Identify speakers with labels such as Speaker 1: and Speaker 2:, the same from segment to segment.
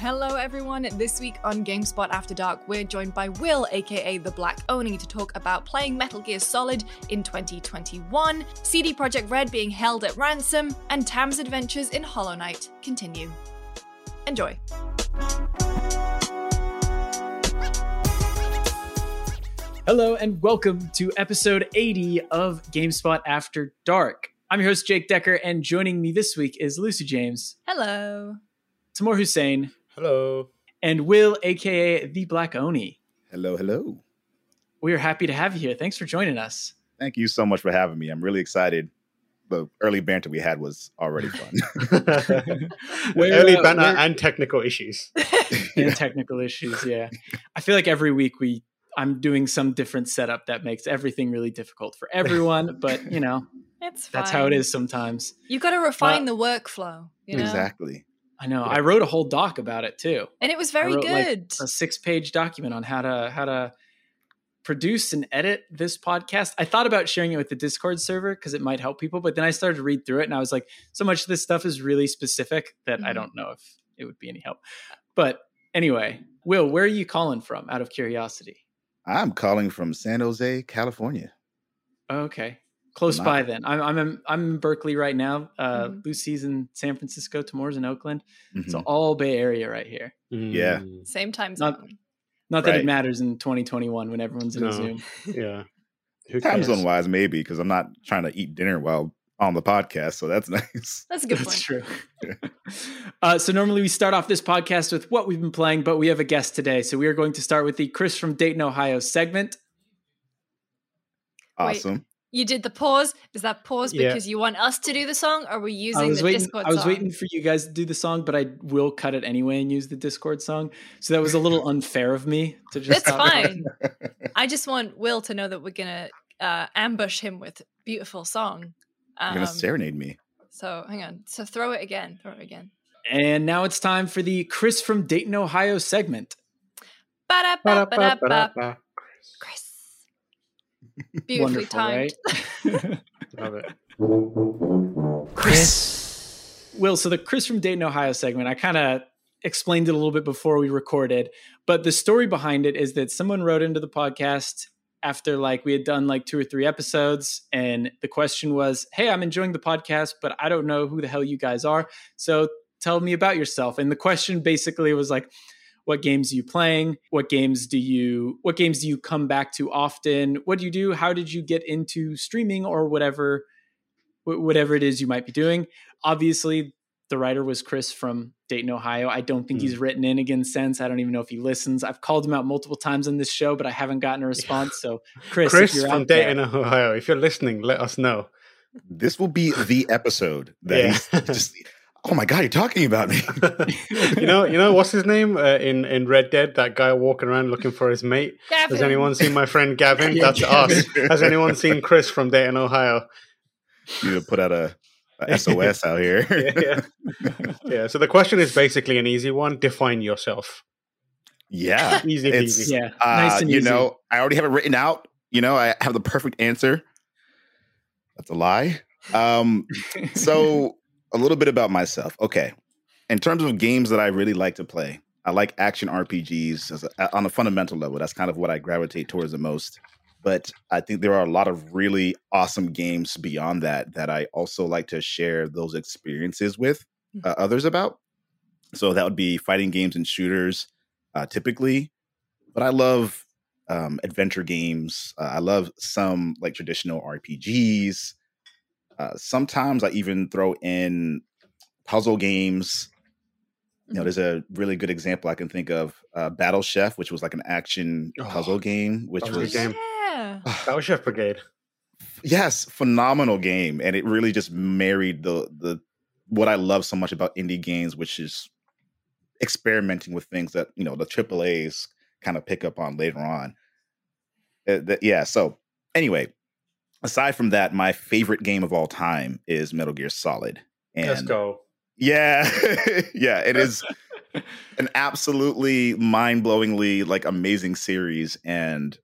Speaker 1: Hello, everyone. This week on GameSpot After Dark, we're joined by Will, aka The Black Oni, to talk about playing Metal Gear Solid in 2021, CD Projekt Red being held at ransom, and Tam's adventures in Hollow Knight continue. Enjoy.
Speaker 2: Hello, and welcome to episode 80 of GameSpot After Dark. I'm your host, Jake Dekker, and joining me this week is Lucy James,
Speaker 1: Hello.
Speaker 2: Tamoor Hussain,
Speaker 3: Hello.
Speaker 2: and Will, aka The Black Oni.
Speaker 4: Hello, hello.
Speaker 2: We are happy to have you here. Thanks for joining us.
Speaker 4: Thank you so much for having me. I'm really excited. The early banter we had was already fun.
Speaker 2: Where,
Speaker 3: Early
Speaker 2: uh,
Speaker 3: banner
Speaker 2: where-
Speaker 3: and technical issues.
Speaker 2: and technical issues. Yeah, I feel like every week we I'm doing some different setup that makes everything really difficult for everyone. but you know,
Speaker 1: It's fine.
Speaker 2: that's how it is sometimes.
Speaker 1: You've got to refine
Speaker 2: Uh,
Speaker 1: the workflow, you know?
Speaker 4: Exactly.
Speaker 2: I know. I wrote a whole doc about it too.
Speaker 1: And it was
Speaker 2: I
Speaker 1: very
Speaker 2: wrote, like,
Speaker 1: good.
Speaker 2: a six page document on how to how to produce and edit this podcast. I thought about sharing it with the Discord server because it might help people, but then I started to read through it and I was like, so much of this stuff is really specific that I
Speaker 1: Mhm.
Speaker 2: don't know if it would be any help. But anyway, Will, where are you calling from out of curiosity?
Speaker 4: I'm calling from San Jose, California.
Speaker 2: Okay. Close by then. I'm I'm in, I'm in Berkeley right now. Uh
Speaker 1: Mhm.
Speaker 2: Lucy's in San Francisco, Tamoor's in Oakland.
Speaker 4: Mhm.
Speaker 2: So all Bay Area right here.
Speaker 4: Yeah.
Speaker 3: Mm,
Speaker 1: Same time
Speaker 2: Not-
Speaker 1: zone.
Speaker 2: Not that it matters in 2021 when everyone's in a
Speaker 3: No.
Speaker 2: Zoom.
Speaker 3: Yeah. Who
Speaker 4: Time
Speaker 3: cares?
Speaker 4: zone wise, maybe, because I'm not trying to eat dinner while on the podcast. So that's nice.
Speaker 1: That's a good
Speaker 2: That's
Speaker 1: point.
Speaker 2: true. uh, so normally we start off this podcast with what we've been playing, but we have a guest today. So we are going to start with the Chris from Dayton, Ohio segment.
Speaker 1: Wait.
Speaker 4: Awesome.
Speaker 1: You did the pause. Is that pause
Speaker 3: Yeah.
Speaker 1: because you want us to do the song, or were you using the
Speaker 2: waiting.
Speaker 1: Discord
Speaker 2: I was
Speaker 1: song?
Speaker 2: waiting for you guys to do the song, but I will cut it anyway and use the Discord song. So that was a little unfair of me to just.
Speaker 1: That's fine. I just want Will to know that we're gonna uh, ambush him with beautiful song.
Speaker 4: You're gonna
Speaker 1: Um,
Speaker 4: serenade me.
Speaker 1: so hang on. So throw it again. Throw it again.
Speaker 2: And now it's time for the Chris from Dayton, Ohio segment.
Speaker 1: Ba-da-ba-ba-da-ba.
Speaker 3: Ba-da-ba-ba-da.
Speaker 1: Chris. Beautifully timed.
Speaker 2: right?
Speaker 3: Love it.
Speaker 2: Chris. Will, so the Chris from Dayton, Ohio segment, I kind of explained it a little bit before we recorded, but the story behind it is that someone wrote into the podcast after like we had done like two or three episodes and the question was, "Hey, I'm enjoying the podcast, but I don't know who the hell you guys are. So tell me about yourself." And the question basically was like, what games are you playing? What games do you what games do you come back to often? What do you do? How did you get into streaming or whatever whatever it is you might be doing? Obviously, the writer was Chris from Dayton, Ohio. I don't think
Speaker 3: Hmm.
Speaker 2: he's written in again since. I don't even know if he listens. I've called him out multiple times on this show, but I haven't gotten a response. So, Chris,
Speaker 3: Chris,
Speaker 2: if you're
Speaker 3: from
Speaker 2: out there-
Speaker 3: Dayton, Ohio. If you're listening, let us know.
Speaker 4: This will be the episode that
Speaker 3: Yeah.
Speaker 4: he's just. Oh my god, you're talking about me.
Speaker 3: you know, you know what's his name uh, in in Red Dead? That guy walking around looking for his mate. Has anyone seen my friend Gavin?
Speaker 2: Yeah,
Speaker 3: That's
Speaker 2: Gavin.
Speaker 3: us. Has anyone seen Chris from Dayton, Ohio?
Speaker 4: you put out a, a SOS out here.
Speaker 3: Yeah, yeah. yeah. So the question is basically an easy one. Define yourself.
Speaker 4: yeah.
Speaker 3: Easy
Speaker 4: It's-
Speaker 3: peasy.
Speaker 2: Yeah,
Speaker 4: Uh,
Speaker 2: nice and
Speaker 4: you
Speaker 2: easy.
Speaker 4: know, I already have it written out. You know, I have the perfect answer. That's a lie. Um, so a little bit about myself. Okay. In terms of games that I really like to play, I like action RPGs a, on a fundamental level. That's kind of what I gravitate towards the most. But I think there are a lot of really awesome games beyond that that I also like to share those experiences with uh, others about. So that would be fighting games and shooters, uh, typically. But I love um, adventure games. Uh, I love some like traditional RPGs. Uh, sometimes I even throw in puzzle games. You know, there's a really good example I can think of, uh, Battle Chef, which was like an action
Speaker 3: Oh,
Speaker 4: puzzle game, which
Speaker 3: was a
Speaker 4: was
Speaker 3: game.
Speaker 1: Yeah.
Speaker 3: Battle Chef Brigade.
Speaker 4: yes, phenomenal game, and it really just married the the what I love so much about indie games, which is experimenting with things that you know the AAA's kind of pick up on later on. Uh, th- yeah. So anyway, aside from that, my favorite game of all time is Metal Gear Solid. And
Speaker 3: Let's go.
Speaker 4: Yeah, yeah, it is an absolutely mind-blowingly like amazing series, and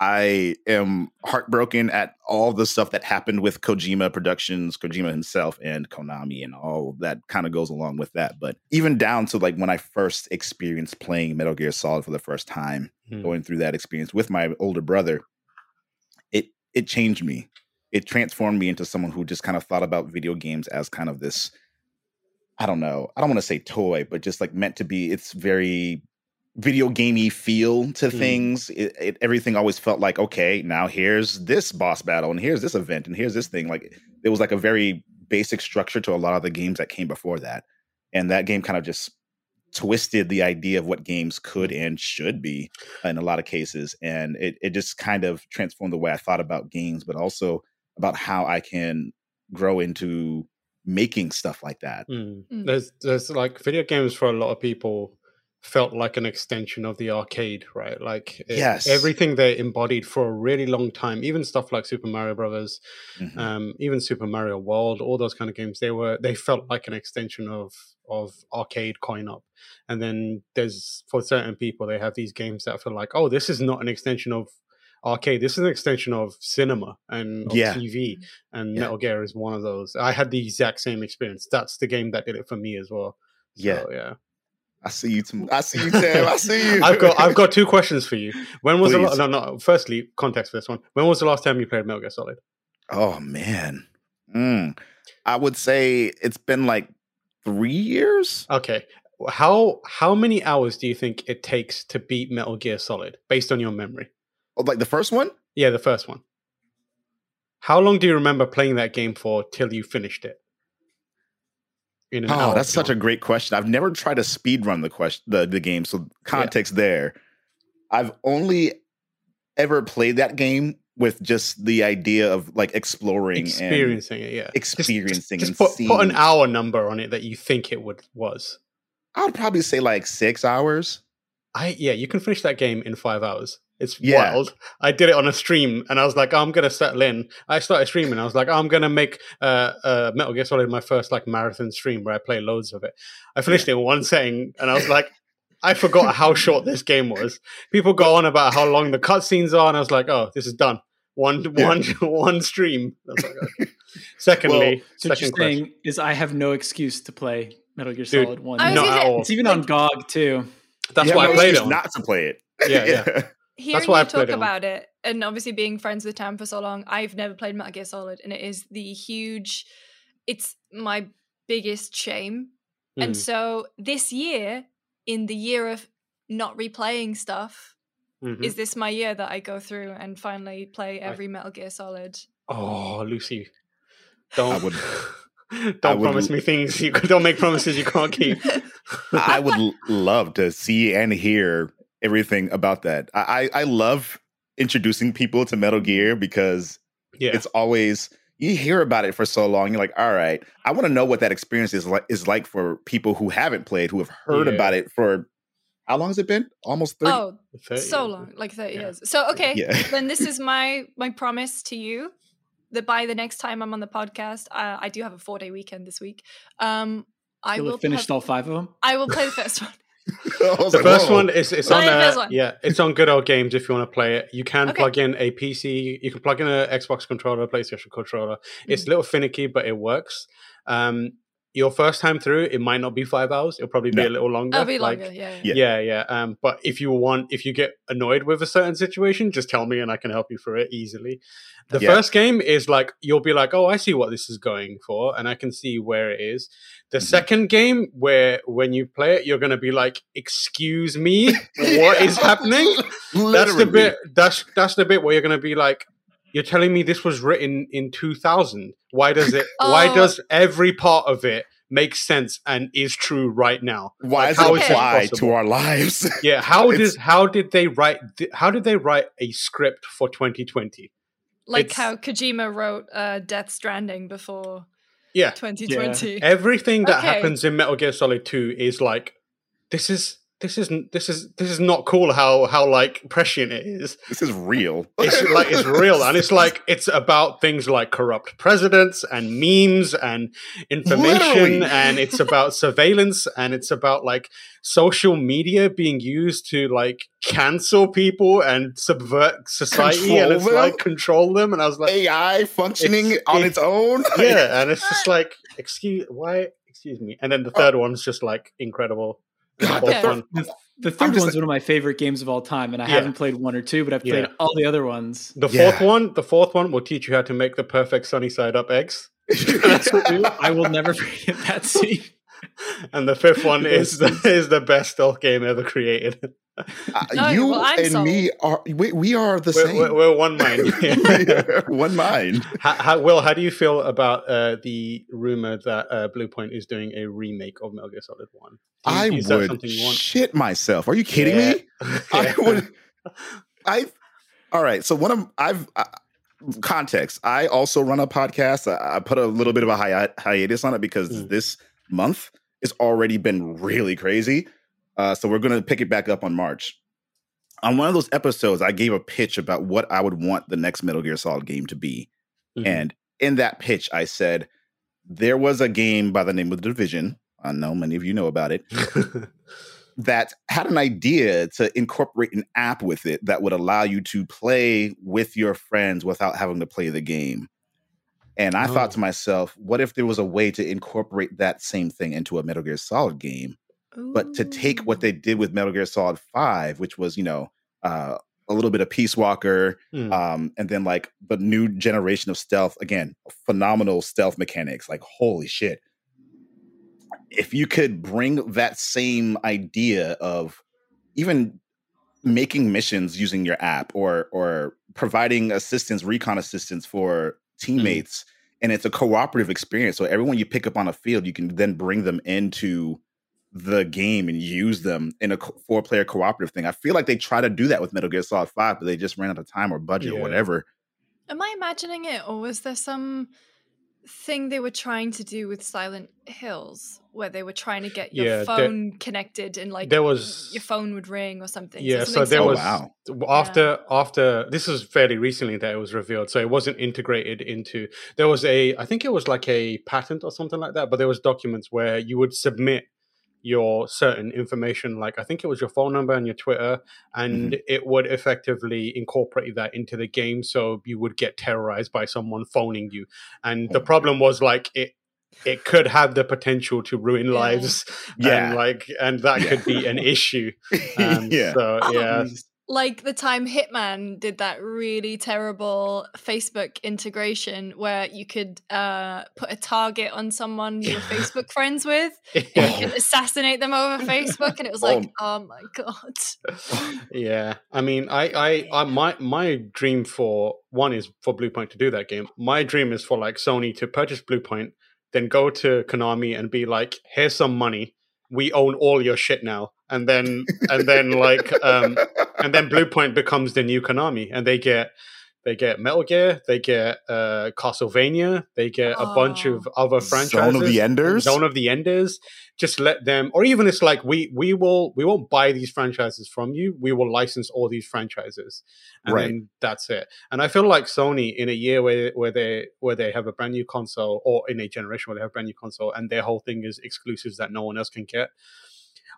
Speaker 4: I am heartbroken at all the stuff that happened with Kojima Productions, Kojima himself, and Konami, and all that kind of goes along with that. But even down to like when I first experienced playing Metal Gear Solid for the first time,
Speaker 3: Hmm.
Speaker 4: going through that experience with my older brother, it changed me. It transformed me into someone who just kind of thought about video games as kind of this. I don't know. I don't want to say toy, but just like meant to be. It's very video gamey feel to
Speaker 3: Hmm.
Speaker 4: things. It, it, everything always felt like okay, now here's this boss battle, and here's this event, and here's this thing. Like it was like a very basic structure to a lot of the games that came before that, and that game kind of just twisted the idea of what games could and should be in a lot of cases, and it it just kind of transformed the way I thought about games, but also about how I can grow into making stuff like that.
Speaker 3: Mm.
Speaker 1: Mm.
Speaker 3: There's there's like video games for a lot of people felt like an extension of the arcade, right? Like it-
Speaker 4: Yes.
Speaker 3: everything they embodied for a really long time, even stuff like Super Mario Brothers,
Speaker 4: Mhm.
Speaker 3: um, even Super Mario World, all those kind of games, they were they felt like an extension of of arcade coin-op. And then there's for certain people they have these games that feel like, oh, this is not an extension of arcade. This is an extension of cinema and of
Speaker 4: Yeah.
Speaker 3: TV. And
Speaker 4: Yeah.
Speaker 3: Metal Gear is one of those. I had the exact same experience. That's the game that did it for me as well.
Speaker 4: Yeah.
Speaker 3: Yeah.
Speaker 4: I see you. Tim- I see you, Tim. I see you.
Speaker 3: I've got I've got two questions for you. When was the
Speaker 4: Please.
Speaker 3: la- no no? Firstly, context for this one. When was the last time you played Metal Gear Solid?
Speaker 4: Oh man, mm. I would say it's been like three years.
Speaker 3: Okay. How how many hours do you think it takes to beat Metal Gear Solid based on your memory?
Speaker 4: Oh, like the first one.
Speaker 3: Yeah, the first one. How long do you remember playing that game for till you finished it? In an
Speaker 4: Oh, that's such a great question. I've never tried to speed run the question the, the game, so context there. I've only ever played that game with just the idea of like exploring and
Speaker 3: experiencing it. Yeah, Just- just-
Speaker 4: experiencing
Speaker 3: Just,
Speaker 4: and
Speaker 3: put, put an hour number on it that you think it would was.
Speaker 4: I would probably say like six hours.
Speaker 3: I yeah, you can finish that game in five hours. It's
Speaker 4: Yeah.
Speaker 3: wild. I did it on a stream, and I was like, oh, I'm gonna settle in. I started streaming. I was like, oh, I'm gonna make uh, uh, Metal Gear Solid my first like marathon stream where I play loads of it. I finished it in one setting, and I was like, I forgot how short this game was. People go on about how long the cutscenes are, and I was like, oh, this is done. One
Speaker 4: Yeah.
Speaker 3: one one stream. I was like, okay. Secondly,
Speaker 2: So what you're
Speaker 3: second question.
Speaker 2: saying is I have no excuse to play Metal Gear
Speaker 3: Dude,
Speaker 2: Solid One.
Speaker 1: I was
Speaker 3: Not at all.
Speaker 2: It's even on GOG too.
Speaker 3: That's
Speaker 4: You
Speaker 3: why I
Speaker 4: no
Speaker 3: played it. on.
Speaker 4: not to play it.
Speaker 3: Yeah, yeah.
Speaker 1: Hearing
Speaker 3: why
Speaker 1: you
Speaker 3: played
Speaker 1: talk about it, and obviously being friends with Tam for so long, I've never played Metal Gear Solid, and it is the huge. It's my biggest shame, and
Speaker 3: Mm.
Speaker 1: so this year, in the year of not replaying stuff,
Speaker 3: Mhm.
Speaker 1: is this my year that I go through and finally play every Metal Gear Solid?
Speaker 3: Oh, Lucy, don't
Speaker 4: would-
Speaker 3: don't
Speaker 4: I would
Speaker 3: promise me things you don't make promises you can't keep.
Speaker 4: I would love to see and hear everything about that. I, I I love introducing people to Metal Gear because
Speaker 3: yeah,
Speaker 4: it's always you hear about it for so long. You're like, all right, I want to know what that experience is like is like for people who haven't played, who have heard
Speaker 3: Yeah.
Speaker 4: about it for how long has it been? Almost thirty.
Speaker 1: oh,
Speaker 3: 30
Speaker 1: so
Speaker 3: years.
Speaker 1: long, like thirty
Speaker 3: Yeah.
Speaker 1: years. So okay,
Speaker 4: Yeah.
Speaker 1: then this is my my promise to you that by the next time I'm on the podcast, uh, I do have a four day weekend this week. Um, I
Speaker 2: You'll
Speaker 1: will
Speaker 2: have finished
Speaker 1: have-
Speaker 2: all five of them.
Speaker 1: I will play the first one.
Speaker 4: I was
Speaker 3: The
Speaker 4: like,
Speaker 3: first
Speaker 4: whoa.
Speaker 3: one is it's
Speaker 1: Oh,
Speaker 3: on
Speaker 1: yeah,
Speaker 3: uh,
Speaker 1: one.
Speaker 3: yeah it's on good old games if you want to play it. You can
Speaker 1: Okay.
Speaker 3: plug in a PC, you can plug in an Xbox controller, a PlayStation controller. It's a little finicky, but it works. Um, your first time through, it might not be five hours. It'll probably be
Speaker 4: No.
Speaker 3: a little longer.
Speaker 1: I'll be
Speaker 3: like-
Speaker 1: longer. Yeah.
Speaker 4: Yeah.
Speaker 3: Yeah, yeah. Um, but if you want, if you get annoyed with a certain situation, just tell me and I can help you through it easily. The
Speaker 4: Yeah.
Speaker 3: first game is like you'll be like, oh, I see what this is going for, and I can see where it is. The
Speaker 4: Mhm.
Speaker 3: second game, where when you play it, you're gonna be like, excuse me, what is happening? That's the bit. That's that's the bit where you're gonna be like. You're telling me this was written in 2000. Why does it? Why
Speaker 1: Oh.
Speaker 3: does every part of it make sense and is true right now?
Speaker 4: Why
Speaker 3: Like,
Speaker 4: does
Speaker 1: how
Speaker 4: it apply to our lives?
Speaker 3: Yeah, how
Speaker 4: It's-
Speaker 3: did how did they write th- how did they write a script for 2020?
Speaker 1: Like
Speaker 3: It's-
Speaker 1: how Kojima wrote uh, Death Stranding before
Speaker 3: Yeah,
Speaker 1: 2020.
Speaker 3: everything that
Speaker 1: Okay.
Speaker 3: happens in Metal Gear Solid 2 is like this is this isn't this is this is not cool how how like prescient it is
Speaker 4: This is real.
Speaker 3: it's like it's real and it's like it's about things like corrupt presidents and memes and information
Speaker 4: Literally.
Speaker 3: and it's about surveillance and it's about like social media being used to like cancel people and subvert society and
Speaker 4: Control
Speaker 3: it's
Speaker 4: them?
Speaker 3: like control them and i was like
Speaker 4: AI functioning
Speaker 3: It's-
Speaker 4: on
Speaker 3: it-
Speaker 4: its own.
Speaker 3: yeah and it's just like excuse why excuse me and then the oh. third one's just like incredible
Speaker 4: God,
Speaker 3: Fourth
Speaker 1: the third-
Speaker 3: one-
Speaker 2: The, the third
Speaker 4: just
Speaker 2: one's one of my favorite games of all time, and I
Speaker 3: Yeah.
Speaker 2: haven't played one or two, but I've played
Speaker 3: Yeah.
Speaker 2: all the other ones.
Speaker 3: the
Speaker 4: Yeah.
Speaker 3: fourth one the fourth one will teach you how to make the perfect sunny side up eggs
Speaker 2: That's what do. I will never forget that scene.
Speaker 3: and the fifth one is the, is the best stealth game ever created.
Speaker 4: Uh,
Speaker 1: No,
Speaker 4: you
Speaker 1: well, I'm
Speaker 4: and me are we, we are the
Speaker 3: We're,
Speaker 4: same.
Speaker 3: we're, we're one mind. Yeah.
Speaker 4: One mind.
Speaker 3: how, how, Will, how do you feel about uh, the rumor that uh, Bluepoint is doing a remake of Metal Gear Solid One? Do
Speaker 4: I
Speaker 3: is
Speaker 4: would
Speaker 3: something you want?
Speaker 4: shit myself. Are you kidding
Speaker 3: Yeah.
Speaker 4: me? I would. I. All right. So one of I've uh, context. I also run a podcast. I, I put a little bit of a hi- hiatus on it because
Speaker 3: Mm.
Speaker 4: this month has already been really crazy. Uh, so we're going to pick it back up on March. On one of those episodes, I gave a pitch about what I would want the next Metal Gear Solid game to be.
Speaker 3: Mhm.
Speaker 4: And in that pitch, I said there was a game by the name of The Division. I know many of you know about it that had an idea to incorporate an app with it that would allow you to play with your friends without having to play the game. And I thought
Speaker 3: Oh.
Speaker 4: to myself, what if there was a way to incorporate that same thing into a Metal Gear Solid game, but to take what they did with Metal Gear Solid 5, which was, you know, uh, a little bit of Peace Walker,
Speaker 3: Mm.
Speaker 4: um, and then like the new generation of stealth, again, phenomenal stealth mechanics, like holy shit. If you could bring that same idea of even making missions using your app or or providing assistance recon assistance for teammates and it's a cooperative experience so everyone you pick up on a field you can then bring them into the game and use them in a four player cooperative thing i feel like they try to do that with metal gear solid 5 but they just ran out of time or budget or whatever
Speaker 1: Am I imagining it, or was there some thing they were trying to do with Silent Hills where they were trying to get your
Speaker 3: Yeah, there-
Speaker 1: phone connected and like
Speaker 3: there was-
Speaker 1: your phone would ring or something?
Speaker 3: Yeah, so
Speaker 1: something
Speaker 3: there
Speaker 4: Oh,
Speaker 3: was
Speaker 4: wow.
Speaker 3: after after this was fairly recently that it was revealed, so it wasn't integrated into. There was a, I think it was like a patent or something like that, but there was documents where you would submit your certain information, like I think it was your phone number and your Twitter, and it would effectively incorporate that into the game, so you would get terrorized by someone phoning you, and the problem was like it. It could have the potential to ruin
Speaker 1: Yeah.
Speaker 3: lives,
Speaker 4: Yeah.
Speaker 3: and like, and that
Speaker 4: Yeah.
Speaker 3: could be an issue. Um,
Speaker 4: yeah
Speaker 3: So yeah,
Speaker 1: like the time Hitman did that really terrible Facebook integration where you could uh, put a target on someone you were Facebook friends with, and you
Speaker 4: Oh.
Speaker 1: could assassinate them over Facebook, and it was like, oh, my god.
Speaker 3: yeah i mean I, I i my my dream for one is for bluepoint to do that game my dream is for like sony to purchase bluepoint then go to konami and be like here's some money we own all your shit now and then and then like um and then bluepoint becomes the new konami and they get they get metal gear they get uh castlevania they get a bunch
Speaker 1: Oh.
Speaker 3: of other franchises
Speaker 4: zone of the enders
Speaker 3: Zone of the Enders. Just let them, or even it's like we we will we won't buy these franchises from you. We will license all these franchises, and
Speaker 4: Right.
Speaker 3: then that's it. And I feel like Sony in a year where where they where they have a brand new console, or in a generation where they have a brand new console, and their whole thing is exclusives that no one else can get.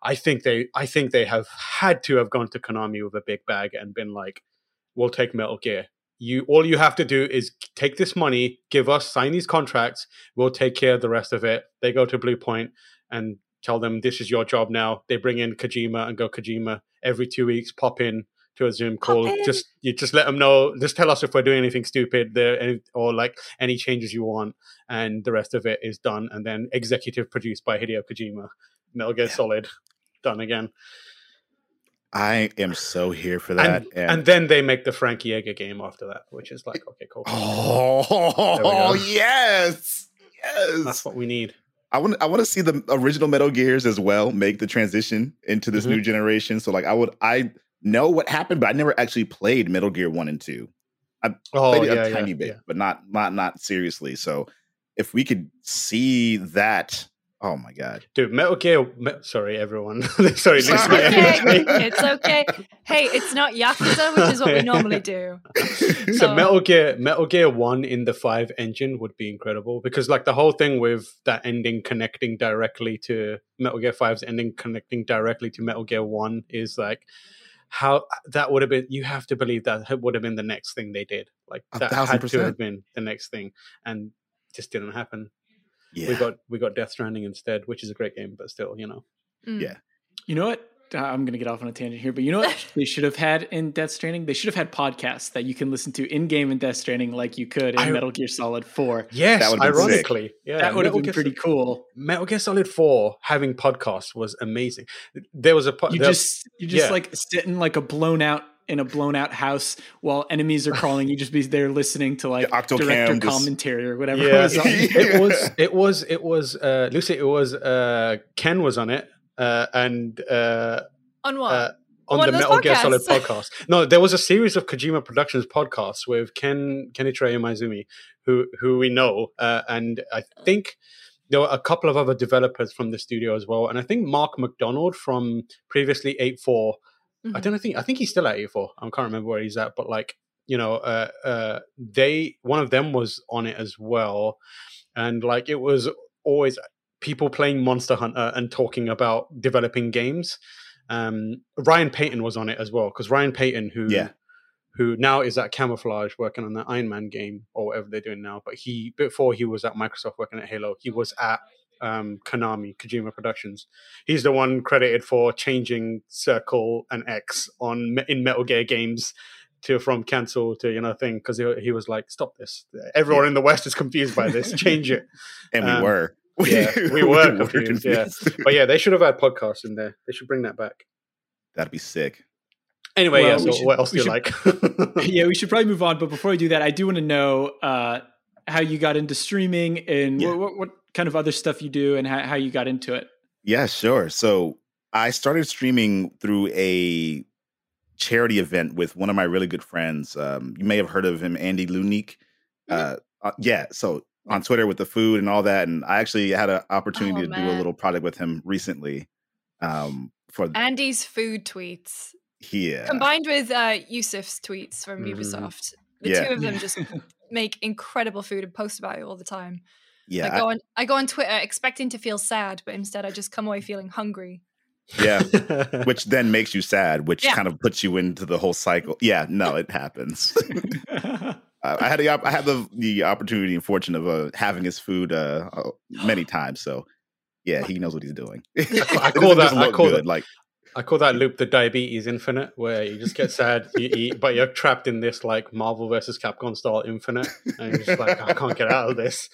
Speaker 3: I think they I think they have had to have gone to Konami with a big bag and been like, "We'll take Metal Gear." You all you have to do is take this money, give us, sign these contracts. We'll take care of the rest of it. They go to Blue and tell them this is your job now. They bring in Kojima and go Kojima every two weeks. Pop in to a Zoom call. Just you just let them know. Just tell us if we're doing anything stupid there, or like any changes you want, and the rest of it is done. And then executive produced by Hideo Kojima. Metal Gear Solid, done again.
Speaker 4: i am so here for that
Speaker 3: And, and then they make the Frankie Jaeger game after that, which is like okay, cool.
Speaker 4: Oh yes, yes.
Speaker 3: That's what we need.
Speaker 4: I want I want to see the original Metal Gears as well make the transition into this
Speaker 3: Mhm.
Speaker 4: new generation. So like I would I know what happened, but I never actually played Metal Gear One and Two.
Speaker 3: Oh
Speaker 4: played it
Speaker 3: yeah,
Speaker 4: a
Speaker 3: yeah,
Speaker 4: tiny bit,
Speaker 3: yeah.
Speaker 4: but not not not seriously. So if we could see that Oh my god,
Speaker 3: dude! Metal Gear. Me- sorry, everyone. sorry,
Speaker 1: It's okay. it's okay. Hey, it's not Yakuza, which is what we normally do.
Speaker 3: so
Speaker 1: So-
Speaker 3: Metal Gear, Metal Gear One in the Five engine would be incredible because, like, the whole thing with that ending connecting directly to Metal Gear 5's ending connecting directly to Metal Gear One is like how that would have been. You have to believe that would have been the next thing they did. Like that
Speaker 4: thousand
Speaker 3: had to have been the next thing, and just didn't happen.
Speaker 4: Yeah,
Speaker 3: We got we got Death Stranding instead, which is a great game, but still, you know.
Speaker 1: Mm.
Speaker 4: Yeah.
Speaker 2: You know what? Uh, I'm going to get off on a tangent here, but you know what they should have had in Death Stranding? They should have had podcasts that you can listen to in game in Death Stranding like you could in
Speaker 3: I-
Speaker 2: Metal Gear Solid 4.
Speaker 3: Yes,
Speaker 4: That would've sick.
Speaker 3: ironically, yeah,
Speaker 2: that would have been
Speaker 3: Gear
Speaker 2: pretty cool.
Speaker 3: Metal Gear Solid Four having podcasts was amazing. There was a po-
Speaker 2: You
Speaker 3: there-
Speaker 2: just you just
Speaker 3: yeah.
Speaker 2: like sit in like a blown out in a blown out house while enemies are crawling. You just be there listening to like
Speaker 4: The Octocam
Speaker 2: director
Speaker 4: just-
Speaker 2: commentary or whatever.
Speaker 3: yeah,
Speaker 2: was on.
Speaker 3: it was it was it was uh, Lucy. It was uh, Ken was on it, uh, and uh,
Speaker 1: On what?
Speaker 3: uh, on
Speaker 1: One
Speaker 3: the
Speaker 1: of those
Speaker 3: Metal Gear Solid podcast. No, there was a series of Kojima Productions podcasts with Ken Kenichiro Imaizumi, who who we know, uh, and I think there were a couple of other developers from the studio as well, and I think Mark McDonald from previously Eight Four. I
Speaker 1: Mhm.
Speaker 3: don't think I think he's still at Eight Four. I can't remember where he's at, but like you know, uh, uh, they one of them was on it as well, and like it was always people playing Monster Hunter and talking about developing games. Um, Ryan Payton was on it as well because Ryan Payton, who
Speaker 4: Yeah.
Speaker 3: who now is at Camouflaj working on the Iron Man game or whatever they're doing now, but he before he was at Microsoft working at Halo, he was at um, Konami Kojima Productions. He's the one credited for changing Circle and X on in Metal Gear games to from cancel to you know thing because he, he was like, stop this. Everyone in the West is confused by this. Change it.
Speaker 4: and we
Speaker 3: um,
Speaker 4: were.
Speaker 3: yeah, we were confused, yeah. But yeah, they should have had podcasts in there. They should bring that back.
Speaker 4: That'd be sick.
Speaker 3: Anyway,
Speaker 2: Well,
Speaker 3: yeah.
Speaker 2: we
Speaker 3: So
Speaker 2: should-
Speaker 3: what else do you like?
Speaker 2: yeah, we should probably move on. But before I do that, I do want to know uh, how you got into streaming and
Speaker 4: Yeah.
Speaker 2: what, what, what kind of other stuff you do and how, how you got into it.
Speaker 4: Yeah, sure. So I started streaming through a charity event with one of my really good friends. Um, you may have heard of him, Andy Lunique. Uh, uh, yeah, so on Twitter with the food and all that, and I actually had an opportunity
Speaker 1: Oh,
Speaker 4: to do a little project with him recently. Um, for
Speaker 1: Andy's food tweets
Speaker 4: yeah,
Speaker 1: combined with uh, Yusuf's tweets from
Speaker 3: Mhm.
Speaker 1: Ubisoft. The
Speaker 4: Yeah.
Speaker 1: two of them just make incredible food and post about it all the time.
Speaker 4: Yeah,
Speaker 1: I go on I go on Twitter expecting to feel sad, but instead I just come away feeling hungry.
Speaker 4: Yeah. Which then makes you sad, which
Speaker 1: Yeah.
Speaker 4: kind of puts you into the whole cycle. Yeah, no, it happens. Uh, I had the I had the the opportunity and fortune of uh, having his food uh, uh, many times. So yeah, he knows what he's doing.
Speaker 3: I call that. I call
Speaker 4: good,
Speaker 3: that.
Speaker 4: like
Speaker 3: I call that loop the diabetes infinite, where you just get sad, you eat, but you're trapped in this like Marvel versus Capcom style infinite, and you're just like, I can't get out of this.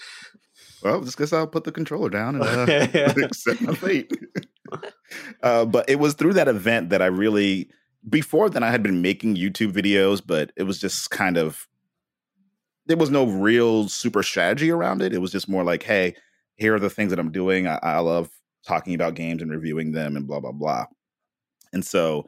Speaker 4: Well, just guess I'll put the controller down and uh,
Speaker 3: Yeah.
Speaker 4: accept my fate. uh, but it was through that event that I really. Before then, I had been making YouTube videos, but it was just kind of there was no real super strategy around it. It was just more like, hey, here are the things that I'm doing. I, I love talking about games and reviewing them and blah blah blah. And so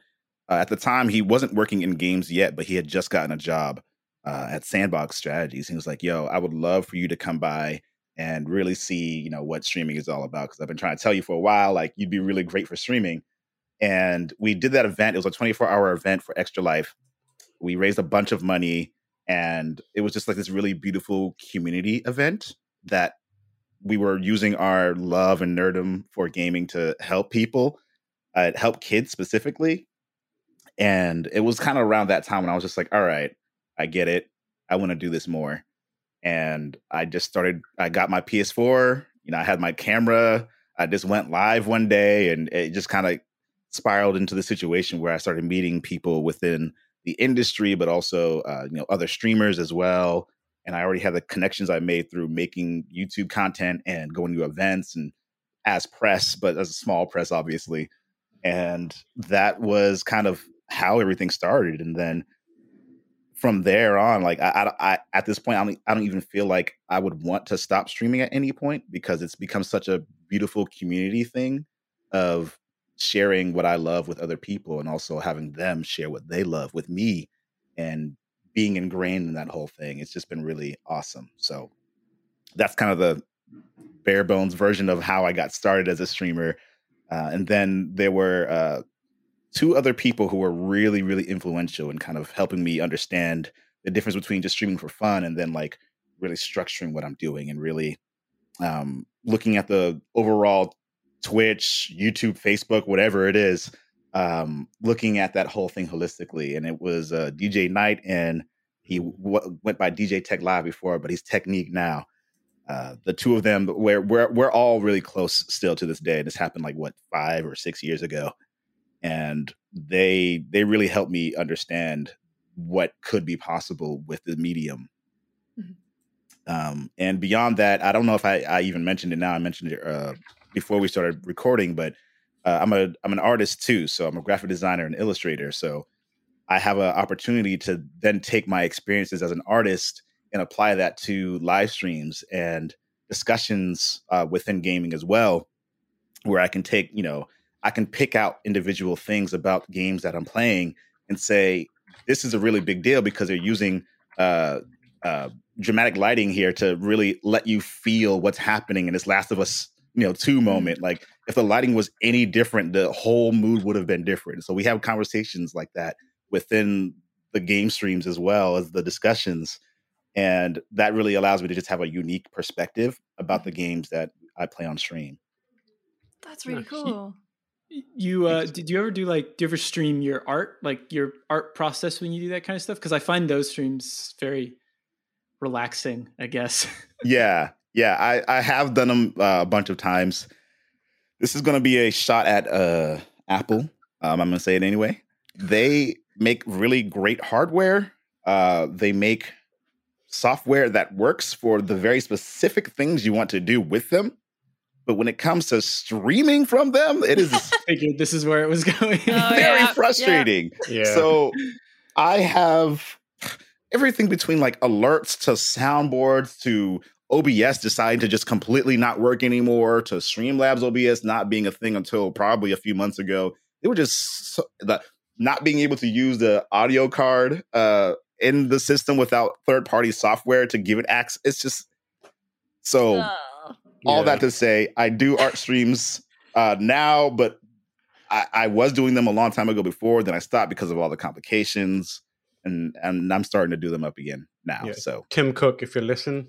Speaker 4: uh, at the time, he wasn't working in games yet, but he had just gotten a job uh, at Sandbox Strategies. He was like, "Yo, I would love for you to come by and really see, you know, what streaming is all about. Because I've been trying to tell you for a while, like you'd be really great for streaming." And we did that event. It was a 24 hour event for Extra Life. We raised a bunch of money, and it was just like this really beautiful community event that we were using our love and nerdum for gaming to help people, uh, help kids specifically. And it was kind of around that time when I was just like, all right, I get it. I want to do this more. And I just started, I got my PS4, you know, I had my camera. I just went live one day and it just kind of spiraled into the situation where I started meeting people within the industry, but also, uh, you know, other streamers as well. And I already had the connections I made through making YouTube content and going to events and as press, but as a small press, obviously. And that was kind of how everything started. And then from there on, like I, I, I at this point, I don't, I don't even feel like I would want to stop streaming at any point because it's become such a beautiful community thing of sharing what I love with other people and also having them share what they love with me and being ingrained in that whole thing. It's just been really awesome. So that's kind of the bare bones version of how I got started as a streamer. Uh, and then there were uh, two other people who were really, really influential in kind of helping me understand the difference between just streaming for fun and then like really structuring what I'm doing and really um, looking at the overall Twitch, YouTube, Facebook, whatever it is, um, looking at that whole thing holistically. And it was uh, DJ Knight, and he w- went by DJ Tech Live before, but he's Technique now. Uh, the two of them, we're, we're we're all really close still to this day. And this happened like what five or six years ago, and they they really helped me understand what could be possible with the medium. Mm-hmm. Um, and beyond that, I don't know if I, I even mentioned it now. I mentioned it uh, before we started recording, but uh, I'm a I'm an artist too. So I'm a graphic designer and illustrator. So I have an opportunity to then take my experiences as an artist and apply that to live streams and discussions uh, within gaming as well, where I can take you know I can pick out individual things about games that I'm playing and say this is a really big deal because they're using uh, uh, dramatic lighting here to really let you feel what's happening in this Last of Us, you know, two mm-hmm. moment. Like if the lighting was any different, the whole mood would have been different. So we have conversations like that within the game streams as well as the discussions. And that really allows me to just have a unique perspective about the mm-hmm. games that I play on stream.
Speaker 1: That's really cool.
Speaker 2: You uh did you ever do like do you ever stream your art, like your art process when you do that kind of stuff? Because I find those streams very relaxing, I guess.
Speaker 4: yeah, yeah, I I have done them uh, a bunch of times. This is going to be a shot at uh Apple. Um, I'm going to say it anyway. They make really great hardware. Uh, they make software that works for the very specific things you want to do with them. But when it comes to streaming from them, it is
Speaker 2: figured this is where it was going.
Speaker 4: Oh, very yeah, frustrating. Yeah. yeah. So I have everything between like alerts to soundboards to OBS deciding to just completely not work anymore to Streamlabs OBS not being a thing until probably a few months ago. It was just so, the, not being able to use the audio card uh, in the system without third party software to give it access. It's just so. Oh all yeah. that to say, I do art streams uh, now, but I, I, was doing them a long time ago before. Then I stopped because of all the complications, and and I'm starting to do them up again now. Yeah. So
Speaker 3: Tim Cook, if you're listening,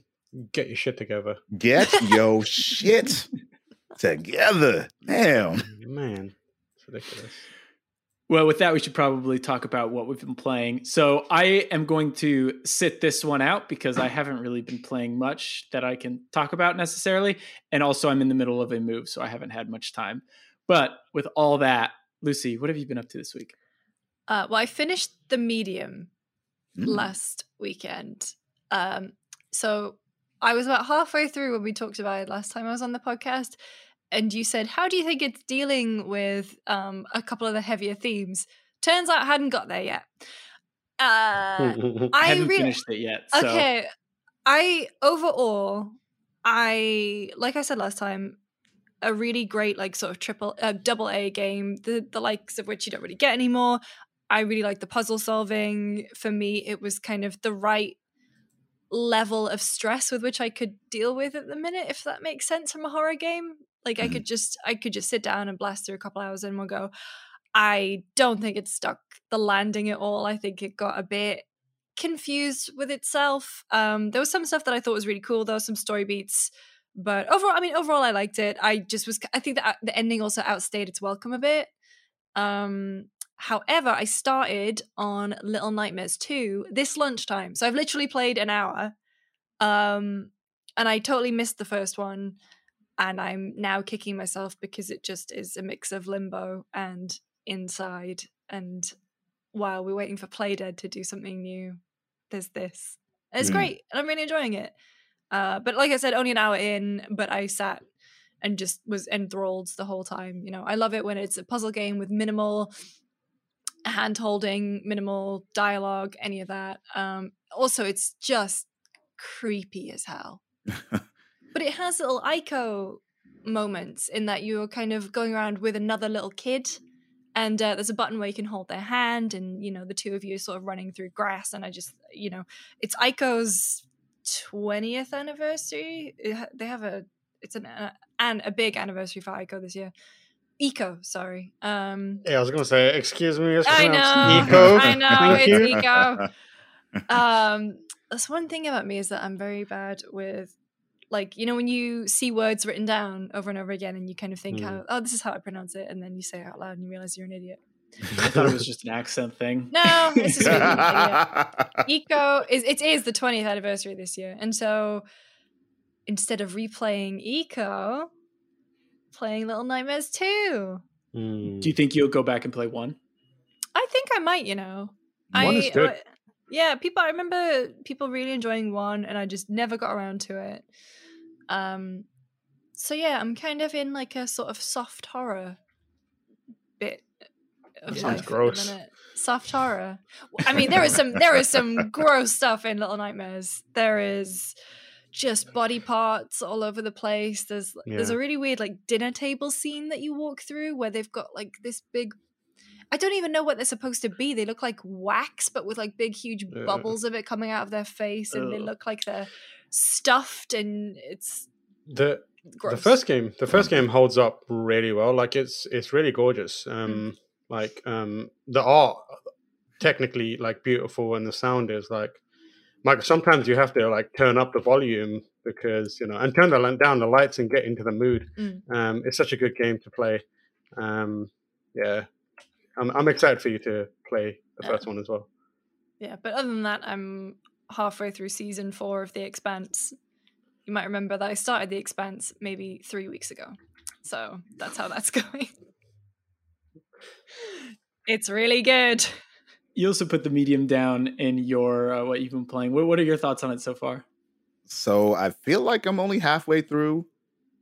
Speaker 3: get your shit together.
Speaker 4: Get your shit together, damn
Speaker 3: man, it's ridiculous.
Speaker 2: Well, with that, we should probably talk about what we've been playing. So I am going to sit this one out because I haven't really been playing much that I can talk about necessarily. And also, I'm in the middle of a move, so I haven't had much time. But with all that, Lucy, what have you been up to this week?
Speaker 1: Uh, well, I finished The Medium mm. last weekend. Um, so I was about halfway through when we talked about it last time I was on the podcast and you said, "How do you think it's dealing with um, a couple of the heavier themes?" Turns out, I hadn't got there yet. Uh,
Speaker 2: I haven't re- finished it yet.
Speaker 1: So. Okay, I overall, I like I said last time, a really great like sort of triple, uh, double A game, the the likes of which you don't really get anymore. I really like the puzzle solving. For me, it was kind of the right level of stress with which I could deal with at the minute, if that makes sense from a horror game. Like mm-hmm. I could just I could just sit down and blast through a couple hours and we'll go. I don't think it stuck the landing at all. I think it got a bit confused with itself. Um, there was some stuff that I thought was really cool. There were some story beats, but overall, I mean, overall, I liked it. I just was. I think that the ending also outstayed its welcome a bit. Um, however, I started on Little Nightmares 2 this lunchtime, so I've literally played an hour. Um, and I totally missed the first one and I'm now kicking myself because it just is a mix of limbo and inside. And while we're waiting for Playdead to do something new, there's this. it's mm. great, and I'm really enjoying it. Uh, but like I said, only an hour in, but I sat and just was enthralled the whole time. You know, I love it when it's a puzzle game with minimal hand holding, minimal dialogue, any of that. Um, also, it's just creepy as hell. but it has little Ico moments in that you're kind of going around with another little kid and uh, there's a button where you can hold their hand and you know the two of you are sort of running through grass and i just you know it's ico's 20th anniversary they have a it's an uh, and a big anniversary for Ico this year. Eco, sorry. Um,
Speaker 3: Yeah, I was gonna say, excuse me. It's
Speaker 1: I know,
Speaker 3: Eco.
Speaker 1: I know,
Speaker 3: Thank
Speaker 1: it's
Speaker 3: you.
Speaker 1: Eco. um, that's one thing about me is that I'm very bad with, like, you know, when you see words written down over and over again, and you kind of think,
Speaker 3: Mm.
Speaker 1: how, oh, this is how I pronounce it, and then you say it out loud, and you realize you're an idiot.
Speaker 2: I thought it was just an accent thing.
Speaker 1: No, this is really an idiot. Eco is it is the 20th anniversary this year, and so instead of replaying Eco, playing Little Nightmares 2.
Speaker 3: Mm.
Speaker 2: Do you think you'll go back and play one?
Speaker 1: I think I might, you know.
Speaker 3: One
Speaker 1: I,
Speaker 3: is good.
Speaker 1: Yeah, people. I remember people really enjoying one, and I just never got around to it. Um, so yeah, I'm kind of in like a sort of soft horror bit of
Speaker 3: That sounds gross.
Speaker 1: Soft horror. I mean, there is some there is some gross stuff in Little Nightmares. There is just body parts all over the place. There's there's a really weird like dinner table scene that you walk through where they've got like this big I don't even know what they're supposed to be. They look like wax, but with like big, huge
Speaker 3: Ugh.
Speaker 1: bubbles of it coming out of their face, and they look like they're stuffed, and it's
Speaker 3: the
Speaker 1: gross.
Speaker 3: the first game the first game holds up really well like it's it's really gorgeous um like um the art technically like beautiful and the sound is like like sometimes you have to like turn up the volume because you know and turn the down the lights and get into the mood
Speaker 1: Mm.
Speaker 3: um it's such a good game to play um yeah i'm, I'm excited for you to play the
Speaker 1: Yeah.
Speaker 3: first one as well
Speaker 1: Yeah, but other than that, I'm halfway through season four of The Expanse. You might remember that I started The Expanse maybe three weeks ago. So that's how that's going. it's really good.
Speaker 2: You also put the medium down in your uh, what you've been playing. What, what are your thoughts on it so far?
Speaker 4: So I feel like I'm only halfway through.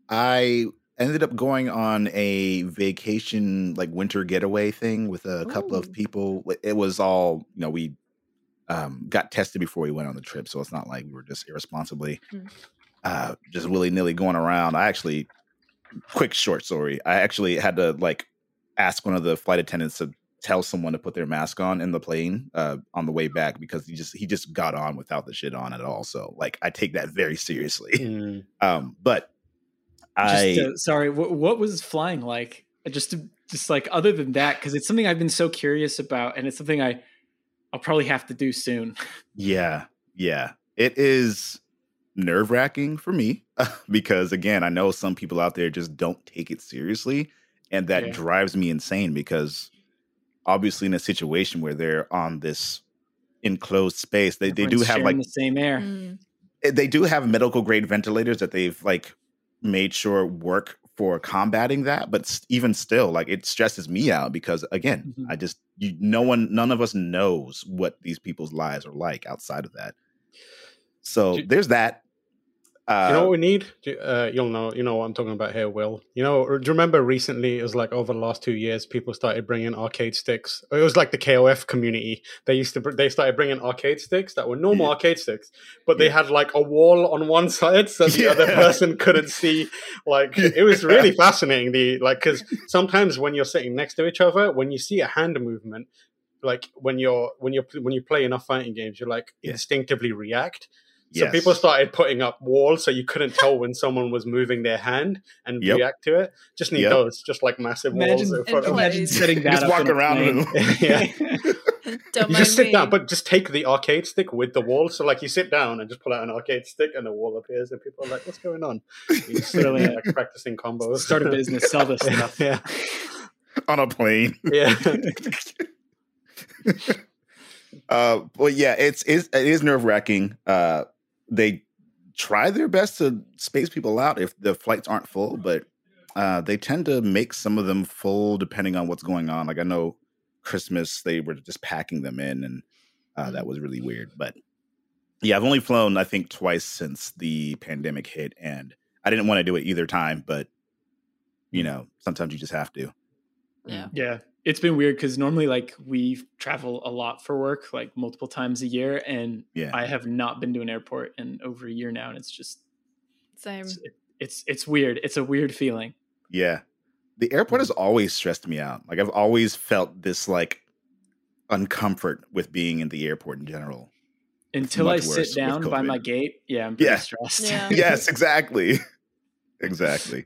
Speaker 4: I ended up going on a vacation, like winter getaway thing with a couple
Speaker 1: Ooh.
Speaker 4: of people. It was all, you know, we um, got tested before we went on the trip, so it's not like we were just irresponsibly,
Speaker 1: Mm.
Speaker 4: uh, just willy nilly going around. I actually, quick short story. I actually had to like ask one of the flight attendants to tell someone to put their mask on in the plane uh, on the way back because he just he just got on without the shit on at all. So like I take that very seriously.
Speaker 3: Mm.
Speaker 4: Um, but I
Speaker 2: Just, uh, sorry, what, what was flying like? Just to, just like other than that, because it's something I've been so curious about, and it's something I I'll probably have to do soon.
Speaker 4: yeah yeah it is nerve wracking for me because again I know some people out there just don't take it seriously, and that
Speaker 2: Yeah.
Speaker 4: drives me insane because obviously in a situation where they're on this enclosed space they, they do have like
Speaker 2: the same air.
Speaker 1: Mm.
Speaker 4: eh, they do have medical grade ventilators that they've like made sure work for combating that but even still like it stresses me out because again
Speaker 2: Mhm.
Speaker 4: i just you no one none of us knows what these people's lives are like outside of that so there's that uh
Speaker 3: you know what we need? Uh, you'll know. You know what I'm talking about here, Will. You know, do you remember recently? It was like over the last two years, people started bringing arcade sticks. It was like the KOF community. They used to. They started bringing arcade sticks that were normal
Speaker 4: Yeah.
Speaker 3: arcade sticks, but they
Speaker 4: Yeah.
Speaker 3: had like a wall on one side, so the other person couldn't see. Like it was really fascinating. The like because sometimes when you're sitting next to each other, when you see a hand movement. Like when you're when you're when you play enough fighting games, you like
Speaker 4: Yeah.
Speaker 3: instinctively react. So people started putting up walls so you couldn't tell when someone was moving their hand and
Speaker 4: Yep.
Speaker 3: react to it. Just need
Speaker 4: Yep.
Speaker 3: those, just like massive walls
Speaker 2: Imagine,
Speaker 3: in front
Speaker 1: Imagine
Speaker 2: imagine setting that
Speaker 4: Just
Speaker 2: up
Speaker 4: walk around
Speaker 2: plane.
Speaker 3: Yeah.
Speaker 1: Don't
Speaker 3: You
Speaker 1: mind
Speaker 3: just sit
Speaker 1: me.
Speaker 3: down, but just take the arcade stick with the wall. So like you sit down and just pull out an arcade stick and the wall appears and people are like, what's going on? You're sit there, like practicing combos.
Speaker 2: Start a business, sell this stuff.
Speaker 3: Yeah.
Speaker 4: on a plane
Speaker 3: Yeah.
Speaker 4: uh well yeah it's, it's it is nerve-wracking uh they try their best to space people out if the flights aren't full but uh they tend to make some of them full depending on what's going on. Like i know christmas they were just packing them in and uh that was really weird but yeah i've only flown i think twice since the pandemic hit and i didn't want to do it either time but you know sometimes you just have to.
Speaker 1: Yeah.
Speaker 2: Yeah, it's been weird because normally, like, we travel a lot for work, like multiple times a year, and
Speaker 4: yeah
Speaker 2: I have not been to an airport in over a year now, and it's just
Speaker 1: Same.
Speaker 2: it's it's, it's weird. It's a weird feeling.
Speaker 4: Yeah. The airport has always stressed me out. Like I've always felt this like uncomfort with being in the airport in general.
Speaker 2: Until I sit down by my gate, yeah, I'm pretty
Speaker 4: Yeah.
Speaker 2: stressed.
Speaker 1: Yeah.
Speaker 4: yes, exactly. exactly.